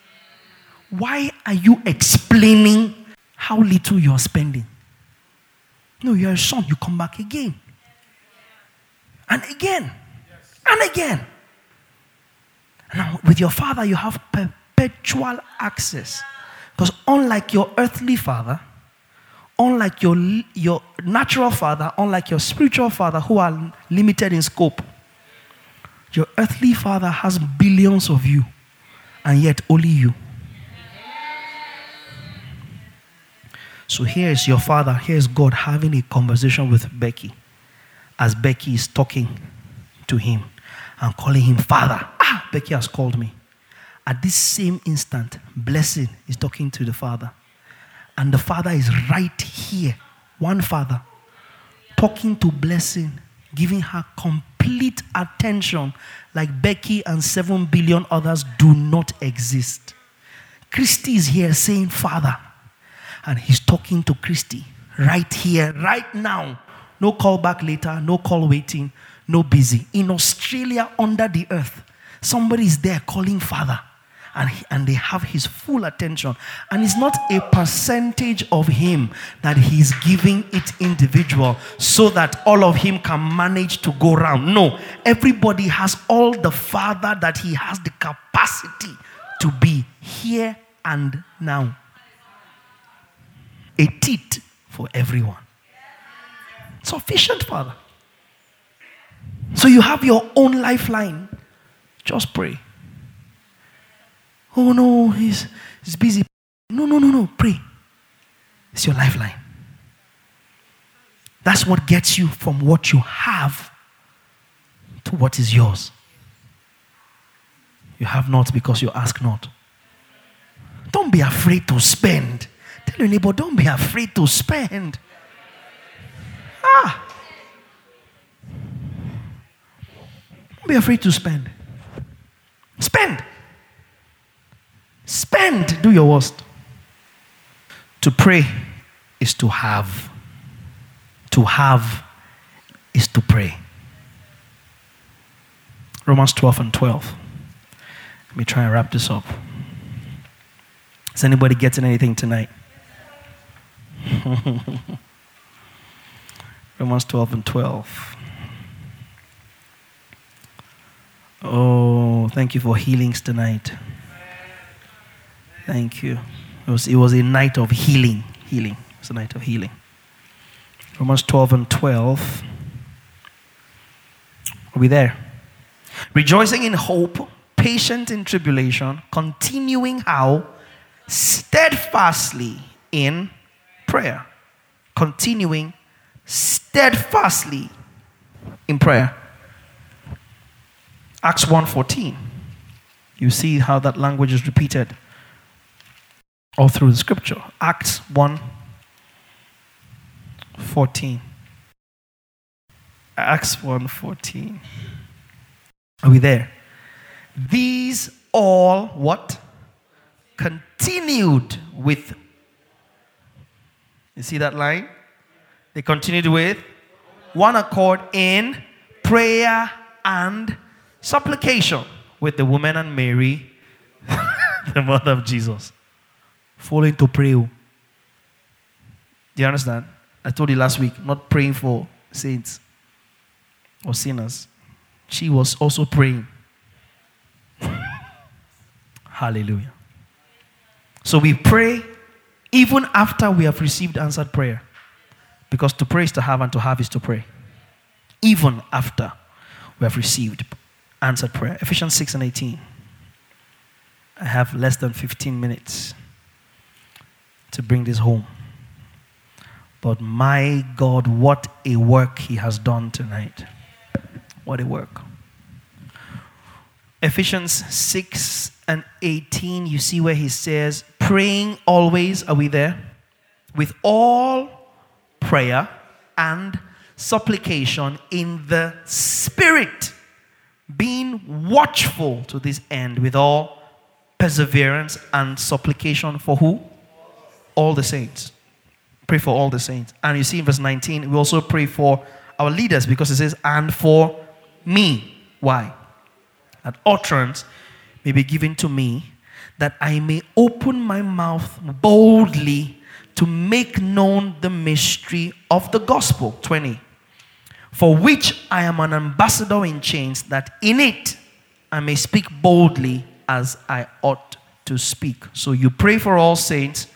Why are you explaining how little you're spending? No, you're a son, you come back again. And again. And again. Now, with your father, you have perpetual access. Because unlike your earthly father, unlike your, your natural father, unlike your spiritual father, who are limited in scope, your earthly father has billions of you, and yet only you. So here is your father, here is God having a conversation with Becky as Becky is talking to him and calling him father. Ah, Becky has called me. At this same instant, Blessing is talking to the father. And the father is right here, one father, talking to Blessing, giving her complete attention like Becky and seven billion others do not exist. Christy is here saying, Father. And he's talking to Christy right here, right now. No call back later, no call waiting, no busy. In Australia, under the earth, somebody is there calling Father and, he, and they have his full attention. And it's not a percentage of him that he's giving it individual so that all of him can manage to go around. No, everybody has all the father that he has the capacity to be here and now. A teat for everyone. Sufficient, Father. So you have your own lifeline. Just pray. Oh no, he's, he's busy. No, no, no, no. Pray. It's your lifeline. That's what gets you from what you have to what is yours. You have not because you ask not. Don't be afraid to spend. Your neighbor, don't be afraid to spend. Ah. Don't be afraid to spend. Spend. Spend, do your worst. To pray is to have. To have is to pray. Romans 12 and 12. Let me try and wrap this up. Is anybody getting anything tonight? Romans 12 and 12. Oh, thank you for healings tonight. Thank you. It was, it was a night of healing. Healing. It was a night of healing. Romans 12 and 12. Are we there? Rejoicing in hope, patient in tribulation, continuing how? Steadfastly in prayer. Continuing steadfastly in prayer. Acts 1:14. You see how that language is repeated all through the scripture. Acts 1 14. Acts 1 14. Are we there? These all what? Continued with. You see that line? They continued with one accord in prayer and supplication with the woman and Mary, the mother of Jesus falling to pray. Do you understand? I told you last week, not praying for saints or sinners. She was also praying. Hallelujah. So we pray even after we have received answered prayer. Because to pray is to have, and to have is to pray. Even after we have received answered prayer. Ephesians 6 and 18. I have less than 15 minutes to bring this home. But my God, what a work He has done tonight. What a work. Ephesians 6 and 18, you see where He says, praying always, are we there? With all prayer and supplication in the Spirit, being watchful to this end with all perseverance and supplication for who? all the saints. Pray for all the saints. And you see in verse 19, we also pray for our leaders because it says, and for me. Why? That utterance may be given to me that I may open my mouth boldly to make known the mystery of the gospel. 20. For which I am an ambassador in chains, that in it I may speak boldly as I ought to speak. So you pray for all saints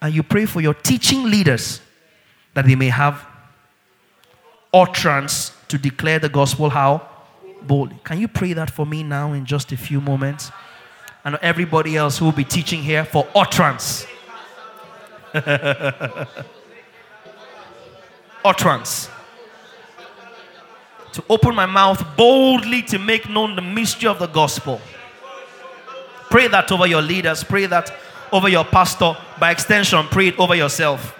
and you pray for your teaching leaders that they may have utterance to declare the gospel how boldly. Can you pray that for me now in just a few moments? And everybody else who will be teaching here for utterance. utterance. To open my mouth boldly to make known the mystery of the gospel. Pray that over your leaders. Pray that over your pastor. By extension, pray it over yourself.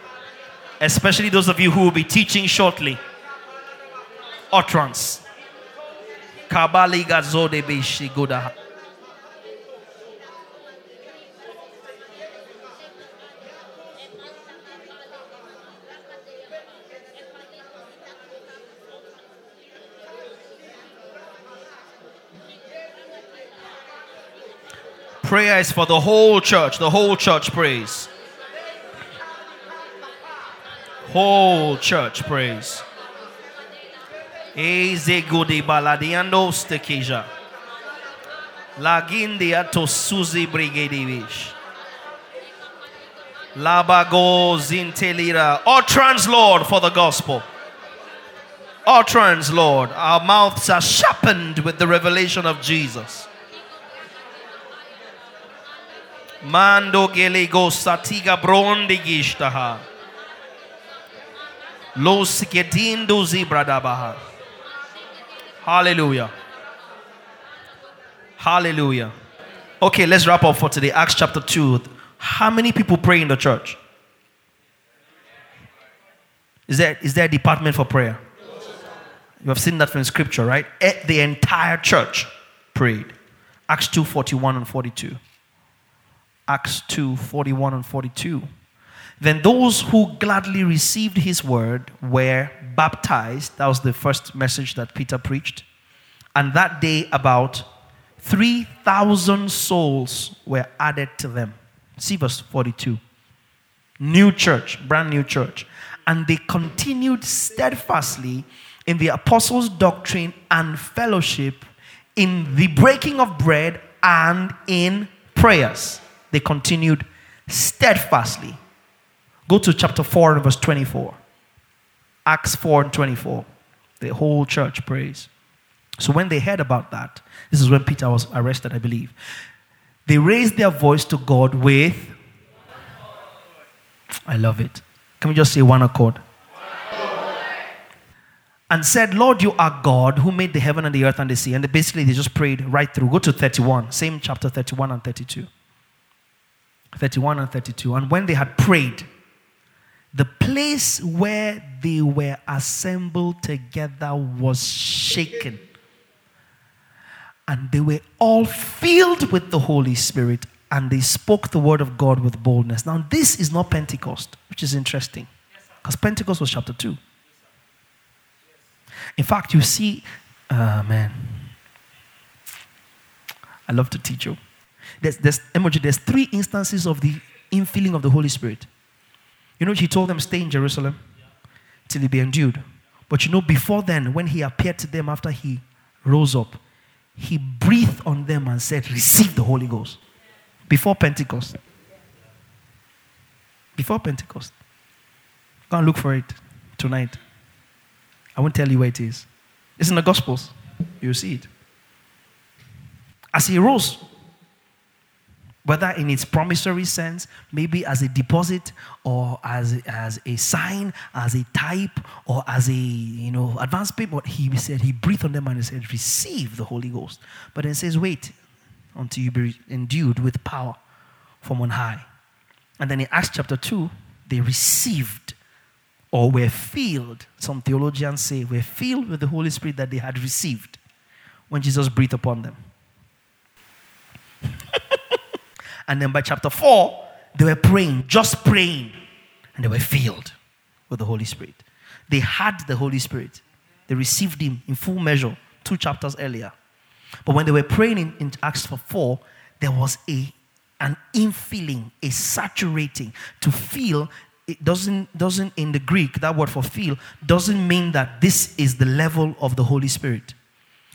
Especially those of you who will be teaching shortly. Utterance. Shigoda. Prayer is for the whole church. The whole church prays. Whole church prays. Eze gudi baladiando stekija. Lagindi ato suzi brigadivish. Labago zintelira. Utterance, Lord, for the gospel. Utterance, Lord. Our mouths are sharpened with the revelation of Jesus. Mando gelego satiga brondi gishtaha. Los gedindo zibradabaha. Hallelujah. Hallelujah. Okay, let's wrap up for today. Acts chapter 2. How many people pray in the church? Is there, is there a department for prayer? You have seen that from scripture, right? The entire church prayed. Acts 2 41 and 42. Acts 2 41 and 42. Then those who gladly received his word were baptized. That was the first message that Peter preached. And that day, about 3,000 souls were added to them. See verse 42. New church, brand new church. And they continued steadfastly in the apostles' doctrine and fellowship, in the breaking of bread, and in prayers they continued steadfastly. Go to chapter 4 and verse 24. Acts 4 and 24. The whole church prays. So when they heard about that, this is when Peter was arrested, I believe. They raised their voice to God with. I love it. Can we just say one accord? and said, Lord, you are God who made the heaven and the earth and the sea. And basically, they just prayed right through. Go to 31, same chapter 31 and 32. 31 and 32. And when they had prayed, the place where they were assembled together was shaken. And they were all filled with the Holy Spirit and they spoke the word of God with boldness. Now, this is not Pentecost, which is interesting because Pentecost was chapter 2. In fact, you see, uh, man, I love to teach you there's, there's emoji, there's three instances of the infilling of the Holy Spirit. You know, he told them, stay in Jerusalem till he be endued. But you know, before then, when he appeared to them after he rose up, he breathed on them and said, Receive the Holy Ghost. Before Pentecost. Before Pentecost. Go and look for it tonight. I won't tell you where it is. It's in the Gospels. You'll see it. As he rose, whether in its promissory sense, maybe as a deposit or as, as a sign, as a type, or as a you know advance payment. He said he breathed on them and he said, receive the Holy Ghost. But then says, wait until you be endued with power from on high. And then in Acts chapter 2, they received or were filled, some theologians say, were filled with the Holy Spirit that they had received when Jesus breathed upon them. And then by chapter 4, they were praying, just praying, and they were filled with the Holy Spirit. They had the Holy Spirit. They received Him in full measure two chapters earlier. But when they were praying in, in Acts 4, there was a an infilling, a saturating. To feel, it doesn't, doesn't in the Greek, that word for feel, doesn't mean that this is the level of the Holy Spirit.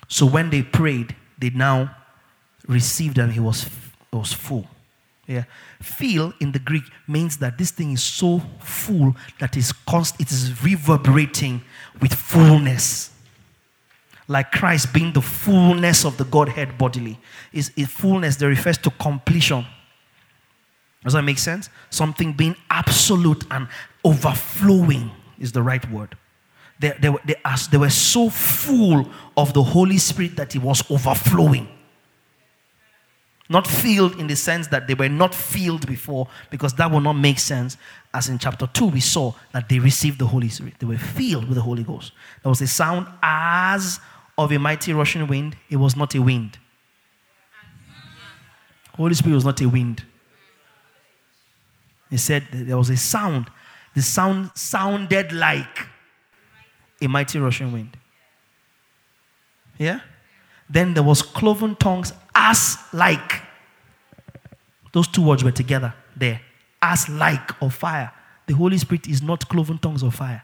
So when they prayed, they now received and he was, was full. Yeah. Feel in the Greek means that this thing is so full that is const- it is reverberating with fullness. Like Christ being the fullness of the Godhead bodily. Is fullness that refers to completion. Does that make sense? Something being absolute and overflowing is the right word. They, they, they, they were so full of the Holy Spirit that it was overflowing. Not filled in the sense that they were not filled before, because that will not make sense. As in chapter 2, we saw that they received the Holy Spirit. They were filled with the Holy Ghost. There was a sound as of a mighty rushing wind. It was not a wind. Holy Spirit was not a wind. He said there was a sound. The sound sounded like a mighty rushing wind. Yeah? Then there was cloven tongues as like. Those two words were together there. As like of fire. The Holy Spirit is not cloven tongues of fire.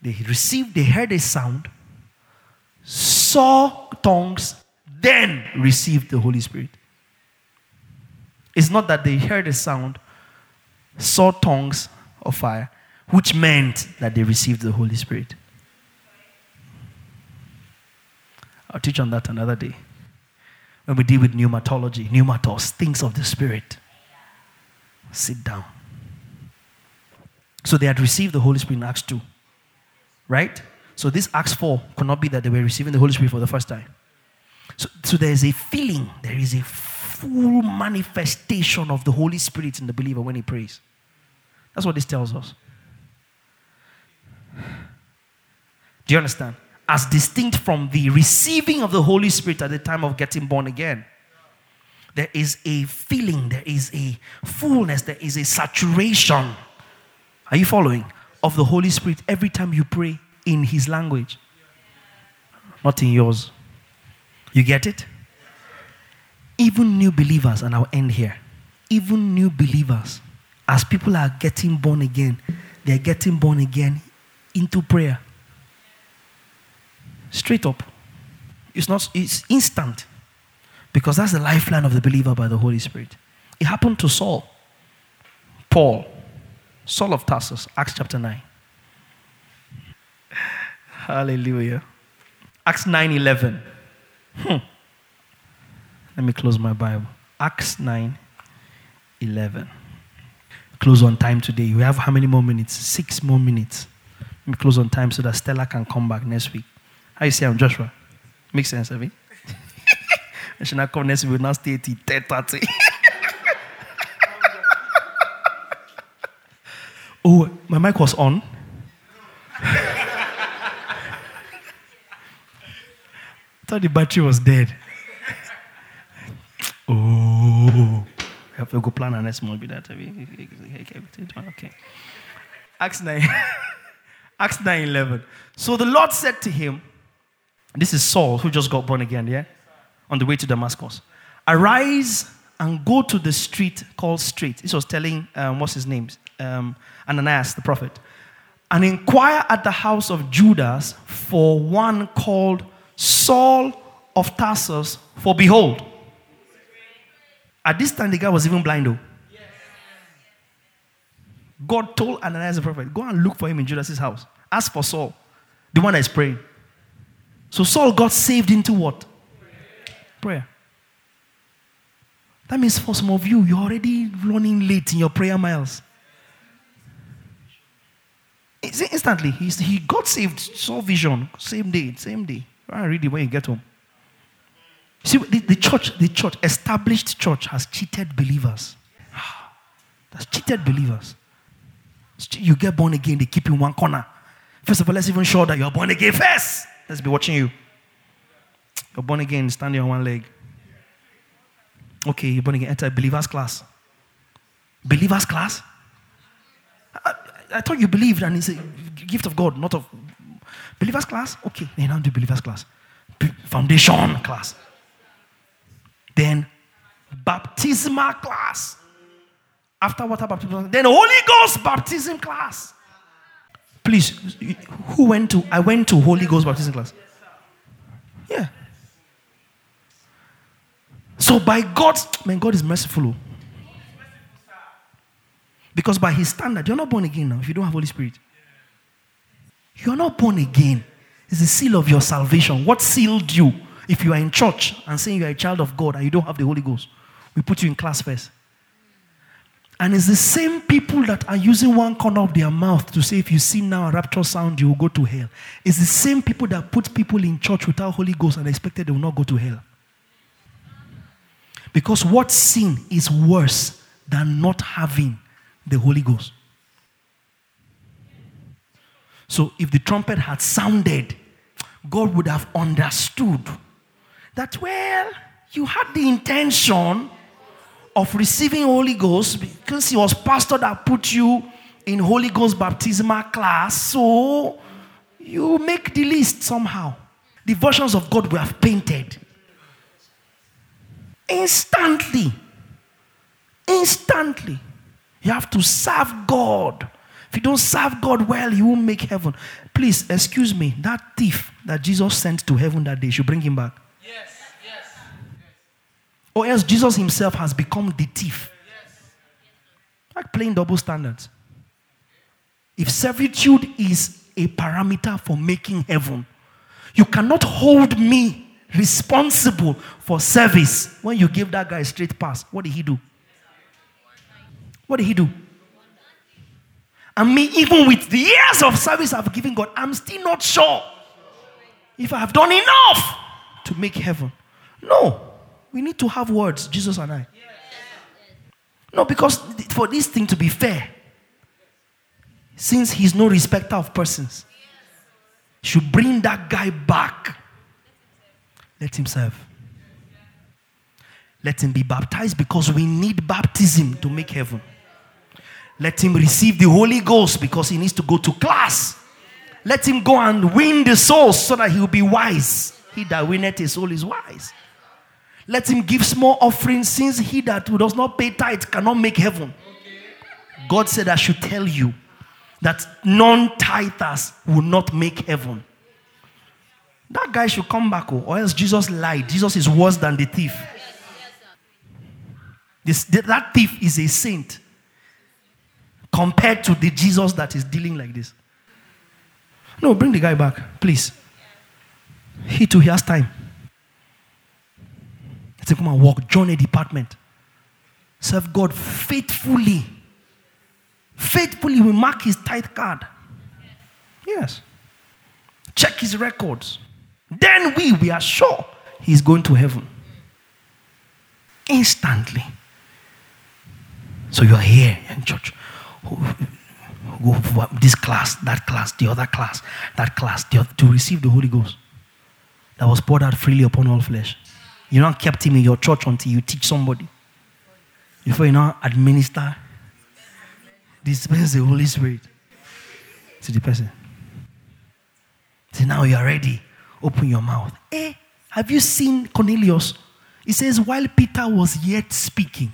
They received, they heard a sound, saw tongues, then received the Holy Spirit. It's not that they heard a sound, saw tongues of fire, which meant that they received the Holy Spirit. I'll teach on that another day. When we deal with pneumatology, pneumatos, things of the Spirit. Sit down. So they had received the Holy Spirit in Acts 2. Right? So this Acts 4 could not be that they were receiving the Holy Spirit for the first time. So, so there is a feeling, there is a full manifestation of the Holy Spirit in the believer when he prays. That's what this tells us. Do you understand? As distinct from the receiving of the Holy Spirit at the time of getting born again. There is a feeling, there is a fullness, there is a saturation. Are you following? Of the Holy Spirit every time you pray in His language, not in yours. You get it? Even new believers, and I'll end here. Even new believers, as people are getting born again, they're getting born again into prayer. Straight up. It's not it's instant. Because that's the lifeline of the believer by the Holy Spirit. It happened to Saul. Paul, Saul of Tarsus, Acts chapter 9. Hallelujah. Acts 9 11. Hmm. Let me close my Bible. Acts 9 11. Close on time today. We have how many more minutes? Six more minutes. Let me close on time so that Stella can come back next week. How you say I'm Joshua? Makes sense, I should not come next week, we'll not stay till 10 oh, my mic was on. thought the battery was dead. oh. We have to go plan our next with that. Okay. Acts 9. Acts 9 11. So the Lord said to him, this is Saul who just got born again, yeah? On the way to Damascus. Arise and go to the street called Straight. This was telling, um, what's his name? Um, Ananias, the prophet. And inquire at the house of Judas for one called Saul of Tarsus, for behold. At this time, the guy was even blind, though. God told Ananias the prophet, go and look for him in Judas's house. Ask for Saul, the one that is praying. So Saul got saved into what? Prayer. That means for some of you, you're already running late in your prayer miles. Instantly, he got saved, saw vision, same day, same day. I read it when you get home. See, the, the church, the church, established church has cheated believers. That's cheated believers. You get born again, they keep you in one corner. First of all, let's even show that you're born again first. Let's be watching you. You're born again, standing on one leg. Okay, you're born again. Enter believers class. Believers class? I, I thought you believed and it's a gift of God, not of believers class. Okay, then now do believers class. Foundation class. Then baptismal class. After water baptism, then Holy Ghost baptism class. Please, who went to? I went to Holy Ghost baptism class. Yeah. So by God, man, God is merciful. Oh. Because by His standard, you're not born again now if you don't have Holy Spirit. You're not born again. It's the seal of your salvation. What sealed you? If you are in church and saying you are a child of God and you don't have the Holy Ghost, we put you in class first. And it's the same people that are using one corner of their mouth to say, if you see now a rapture sound, you will go to hell. It's the same people that put people in church without Holy Ghost and expected they will not go to hell. Because what sin is worse than not having the Holy Ghost? So if the trumpet had sounded, God would have understood that, well, you had the intention of receiving Holy Ghost because it was pastor that put you in Holy Ghost baptismal class. So you make the list somehow. The versions of God we have painted. Instantly. Instantly. You have to serve God. If you don't serve God well, you won't make heaven. Please, excuse me, that thief that Jesus sent to heaven that day, should bring him back. Or else Jesus himself has become the thief. Like playing double standards. If servitude is a parameter for making heaven, you cannot hold me responsible for service when you give that guy a straight pass. What did he do? What did he do? And me, even with the years of service I've given God, I'm still not sure if I have done enough to make heaven. No. We need to have words, Jesus and I. No, because for this thing to be fair, since he's no respecter of persons, should bring that guy back. Let him serve. Let him be baptized because we need baptism to make heaven. Let him receive the Holy Ghost because he needs to go to class. Let him go and win the souls so that he will be wise. He that winneth his soul is wise. Let him give small offerings since he that does not pay tithe cannot make heaven. God said, I should tell you that non tithers will not make heaven. That guy should come back, oh, or else Jesus lied. Jesus is worse than the thief. This, that thief is a saint compared to the Jesus that is dealing like this. No, bring the guy back, please. He too, he has time. Let's come and walk, join a department. Serve God faithfully. Faithfully, we mark his tithe card. Yes. Check his records. Then we, we are sure he's going to heaven. Instantly. So you are here in church this class, that class, the other class, that class, to receive the Holy Ghost that was poured out freely upon all flesh. You not kept him in your church until you teach somebody. Before you now administer, dispense the Holy Spirit to the person. So now you are ready. Open your mouth. Eh, have you seen Cornelius? He says, while Peter was yet speaking,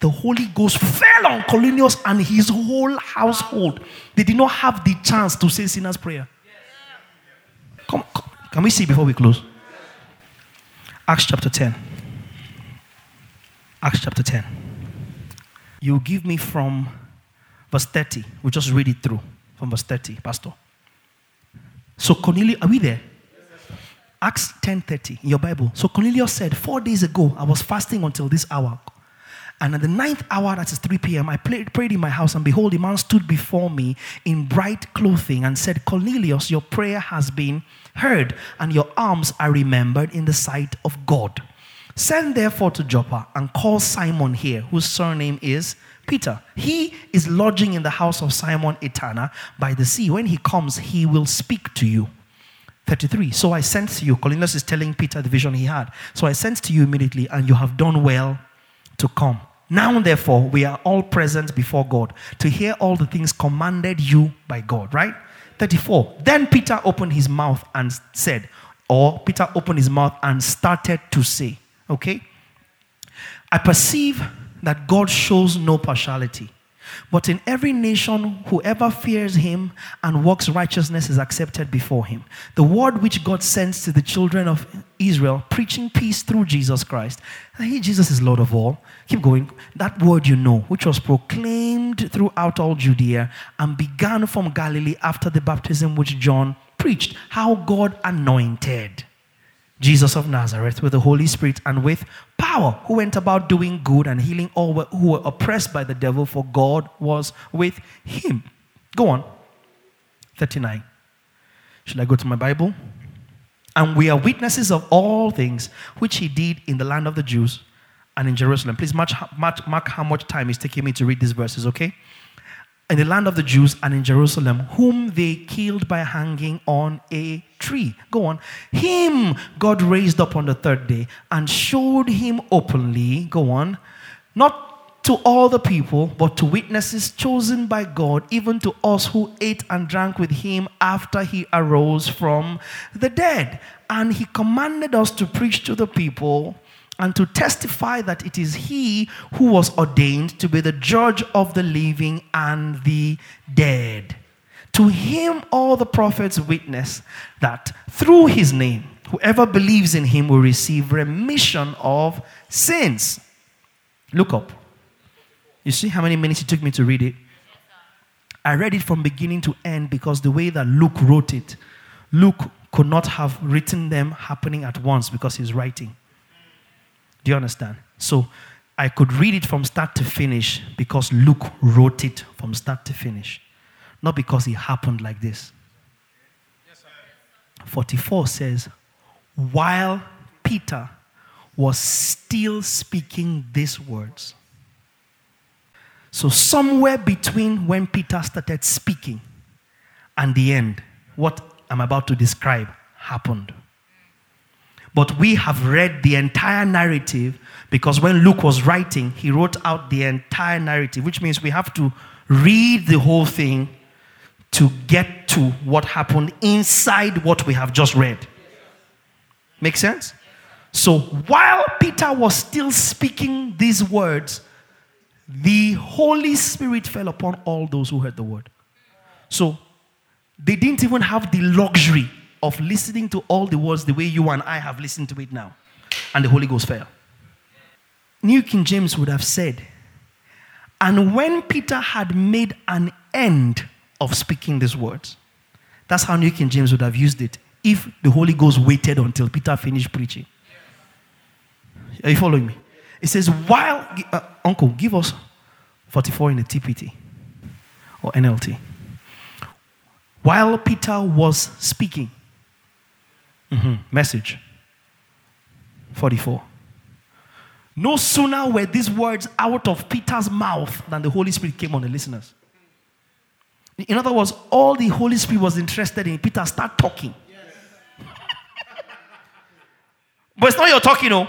the Holy Ghost fell on Cornelius and his whole household. They did not have the chance to say sinner's prayer. Come, come, can we see before we close? Acts chapter 10. Acts chapter 10. You give me from verse 30. We'll just read it through from verse 30, Pastor. So Cornelius, are we there? Acts 10:30 in your Bible. So Cornelius said, Four days ago, I was fasting until this hour. And at the ninth hour, that is 3 p.m., I prayed, prayed in my house, and behold, a man stood before me in bright clothing and said, Cornelius, your prayer has been heard, and your alms are remembered in the sight of God. Send therefore to Joppa and call Simon here, whose surname is Peter. He is lodging in the house of Simon a tanner by the sea. When he comes, he will speak to you. 33. So I sent to you. Cornelius is telling Peter the vision he had. So I sent to you immediately, and you have done well to come. Now, therefore, we are all present before God to hear all the things commanded you by God, right? 34. Then Peter opened his mouth and said, or Peter opened his mouth and started to say, okay? I perceive that God shows no partiality. But in every nation, whoever fears him and works righteousness is accepted before him. The word which God sends to the children of Israel, preaching peace through Jesus Christ. Hey, Jesus is Lord of all. Keep going. That word you know, which was proclaimed throughout all Judea and began from Galilee after the baptism which John preached, how God anointed Jesus of Nazareth with the Holy Spirit and with power, who went about doing good and healing all who were oppressed by the devil, for God was with him. Go on. 39. Should I go to my Bible? And we are witnesses of all things which he did in the land of the Jews and in Jerusalem. Please mark, mark, mark how much time it's taking me to read these verses, okay? In the land of the Jews and in Jerusalem, whom they killed by hanging on a tree. Go on. Him God raised up on the third day and showed him openly. Go on. Not to all the people, but to witnesses chosen by God, even to us who ate and drank with him after he arose from the dead. And he commanded us to preach to the people and to testify that it is he who was ordained to be the judge of the living and the dead. To him, all the prophets witness that through his name, whoever believes in him will receive remission of sins. Look up. You see how many minutes it took me to read it? I read it from beginning to end because the way that Luke wrote it, Luke could not have written them happening at once because he's writing. Do you understand? So I could read it from start to finish because Luke wrote it from start to finish, not because it happened like this. 44 says, while Peter was still speaking these words. So, somewhere between when Peter started speaking and the end, what I'm about to describe happened. But we have read the entire narrative because when Luke was writing, he wrote out the entire narrative, which means we have to read the whole thing to get to what happened inside what we have just read. Make sense? So while Peter was still speaking these words, the Holy Spirit fell upon all those who heard the word. So they didn't even have the luxury of listening to all the words the way you and I have listened to it now. And the Holy Ghost fell. New King James would have said, and when Peter had made an end of speaking these words, that's how New King James would have used it if the Holy Ghost waited until Peter finished preaching. Are you following me? It says, while, uh, Uncle, give us 44 in the TPT or NLT. While Peter was speaking, Mm-hmm. Message 44. No sooner were these words out of Peter's mouth than the Holy Spirit came on the listeners. In other words, all the Holy Spirit was interested in Peter start talking. Yes. but it's not your talking, no.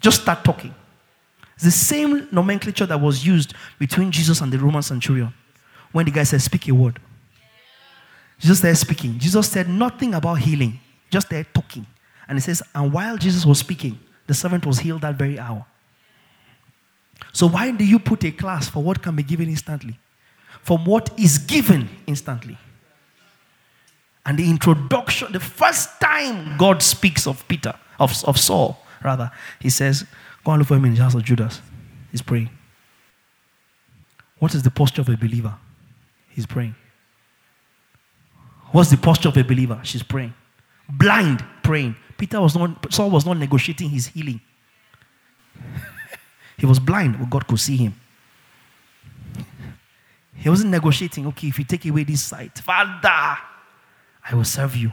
Just start talking. It's the same nomenclature that was used between Jesus and the Roman centurion when the guy said, Speak a word. Jesus there speaking. Jesus said nothing about healing, just there talking. And he says, and while Jesus was speaking, the servant was healed that very hour. So why do you put a class for what can be given instantly? From what is given instantly. And the introduction, the first time God speaks of Peter, of, of Saul, rather, he says, Go and look for him in the house of Judas. He's praying. What is the posture of a believer? He's praying. What's the posture of a believer? She's praying. Blind, praying. Peter was not, Saul was not negotiating his healing. he was blind, but God could see him. He wasn't negotiating, okay, if you take away this sight, Father, I will serve you.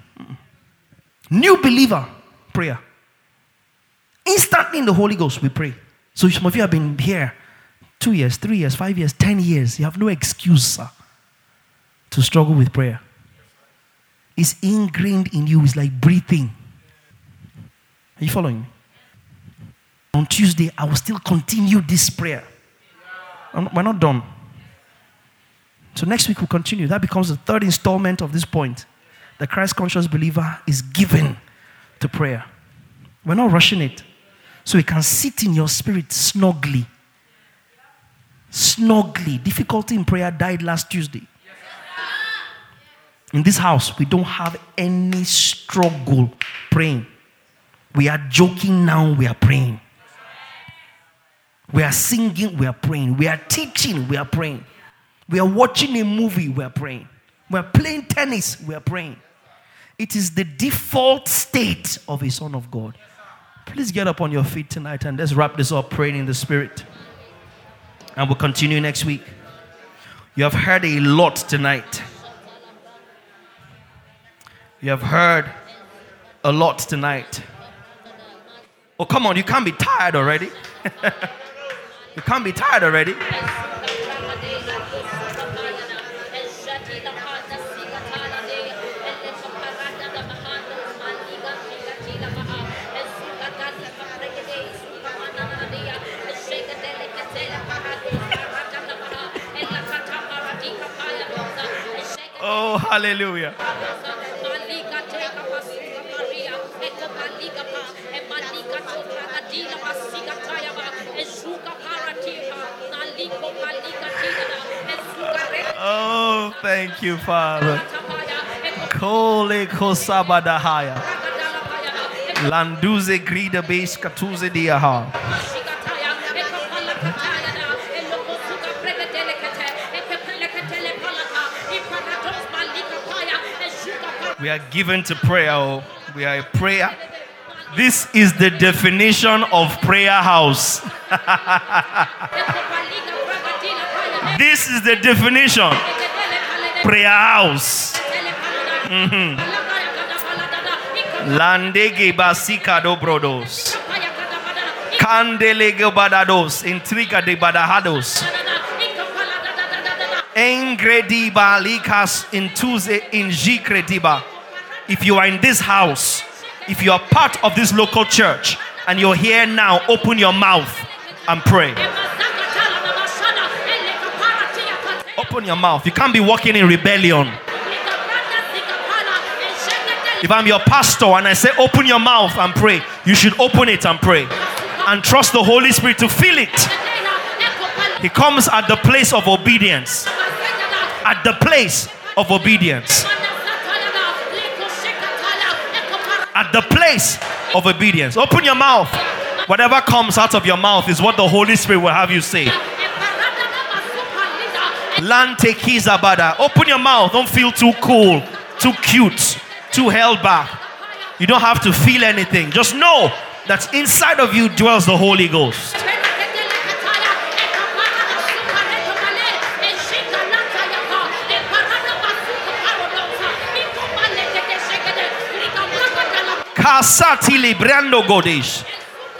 New believer, prayer. Instantly in the Holy Ghost, we pray. So some of you have been here two years, three years, five years, ten years. You have no excuse, sir, to struggle with prayer. Is ingrained in you. It's like breathing. Are you following me? On Tuesday, I will still continue this prayer. we're not done. So next week we'll continue. That becomes the third installment of this point. The Christ conscious believer is given to prayer. We're not rushing it. So it can sit in your spirit snugly. Snugly. Difficulty in prayer died last Tuesday. In this house, we don't have any struggle praying. We are joking now, we are praying. We are singing, we are praying. We are teaching, we are praying. We are watching a movie, we are praying. We are playing tennis, we are praying. It is the default state of a son of God. Please get up on your feet tonight and let's wrap this up praying in the spirit. And we'll continue next week. You have heard a lot tonight. You have heard a lot tonight. Oh, come on, you can't be tired already. you can't be tired already. Oh, hallelujah. Oh, thank you, Father. Kole kosabadahaya. Landuze grida base katuze diaha. We are given to prayer. Oh. We are a prayer. This is the definition of prayer house. this is the definition. Prayer house. Mm-hmm. Landege basika do brodos. Candelege badados. Intriga de badahados. Engrediba likas intuze injikrediba. If you are in this house, if you are part of this local church and you're here now, open your mouth and pray. Open your mouth. You can't be walking in rebellion. If I'm your pastor and I say, open your mouth and pray, you should open it and pray. And trust the Holy Spirit to fill it. He comes at the place of obedience at the place of obedience. At the place of obedience. Open your mouth. Whatever comes out of your mouth is what the Holy Spirit will have you say. Lante kizabada. Open your mouth. Don't feel too cool, too cute, too held back. You don't have to feel anything. Just know that inside of you dwells the Holy Ghost.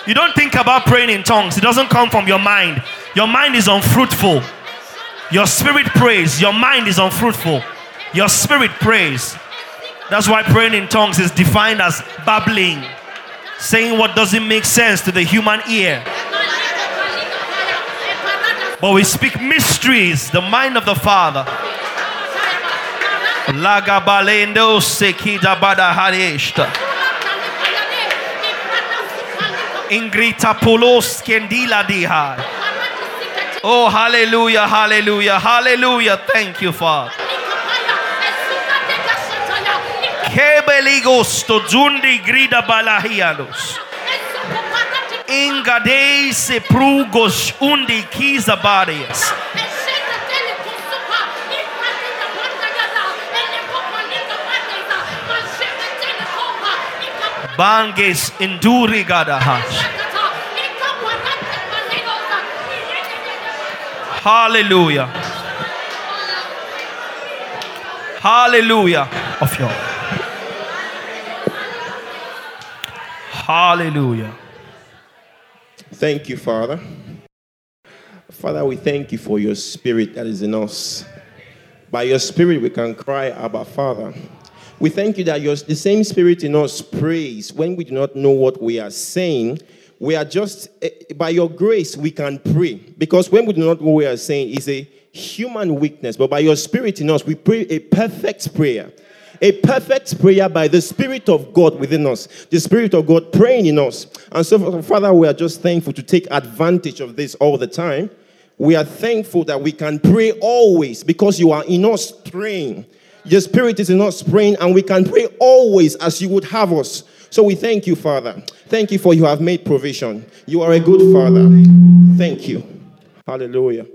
You don't think about praying in tongues, it doesn't come from your mind. Your mind is unfruitful. Your spirit prays, your mind is unfruitful. Your spirit prays. That's why praying in tongues is defined as babbling, saying what doesn't make sense to the human ear. But we speak mysteries, the mind of the Father. Ingrita polos kendila diha. Oh, hallelujah, hallelujah, hallelujah. Thank you, Father. Kebeligosto zundi grida balahialos. Ingadei se prugos undi kizabarias. Banges induri gadahash. Hallelujah. Hallelujah. Of your. Hallelujah. Thank you, Father. Father, we thank you for your spirit that is in us. By your spirit, we can cry, Abba, Father. We thank you that your, the same spirit in us prays when we do not know what we are saying. We are just, eh, by your grace, we can pray. Because when we do not know what we are saying, is a human weakness. But by your spirit in us, we pray a perfect prayer. A perfect prayer by the Spirit of God within us, the Spirit of God praying in us. And so, Father, we are just thankful to take advantage of this all the time. We are thankful that we can pray always because you are in us praying. Your spirit is in us praying, and we can pray always as you would have us. So we thank you, Father. Thank you for you have made provision. You are a good Father. Thank you. Hallelujah.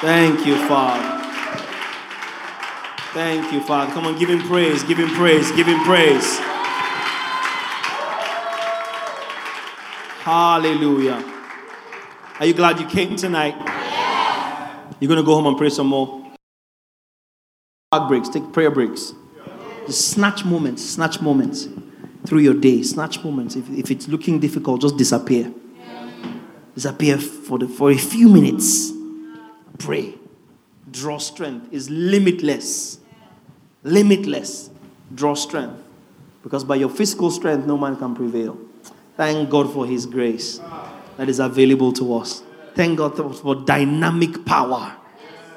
Thank you, Father. Thank you, Father. Come on, give him praise, give him praise, give him praise. Hallelujah. Are you glad you came tonight? You're going to go home and pray some more. Breaks, take prayer breaks. Snatch moments, snatch moments through your day. Snatch moments. If, if it's looking difficult, just disappear. Disappear for, the, for a few minutes. Pray. Draw strength. is limitless. Limitless. Draw strength. Because by your physical strength, no man can prevail. Thank God for His grace that is available to us. Thank God for dynamic power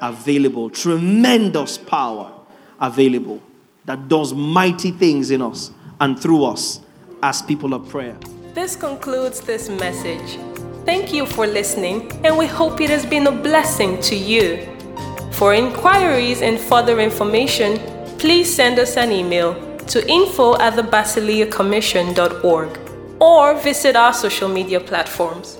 available, tremendous power available that does mighty things in us and through us as people of prayer. This concludes this message. Thank you for listening, and we hope it has been a blessing to you. For inquiries and further information, please send us an email to info at the or visit our social media platforms.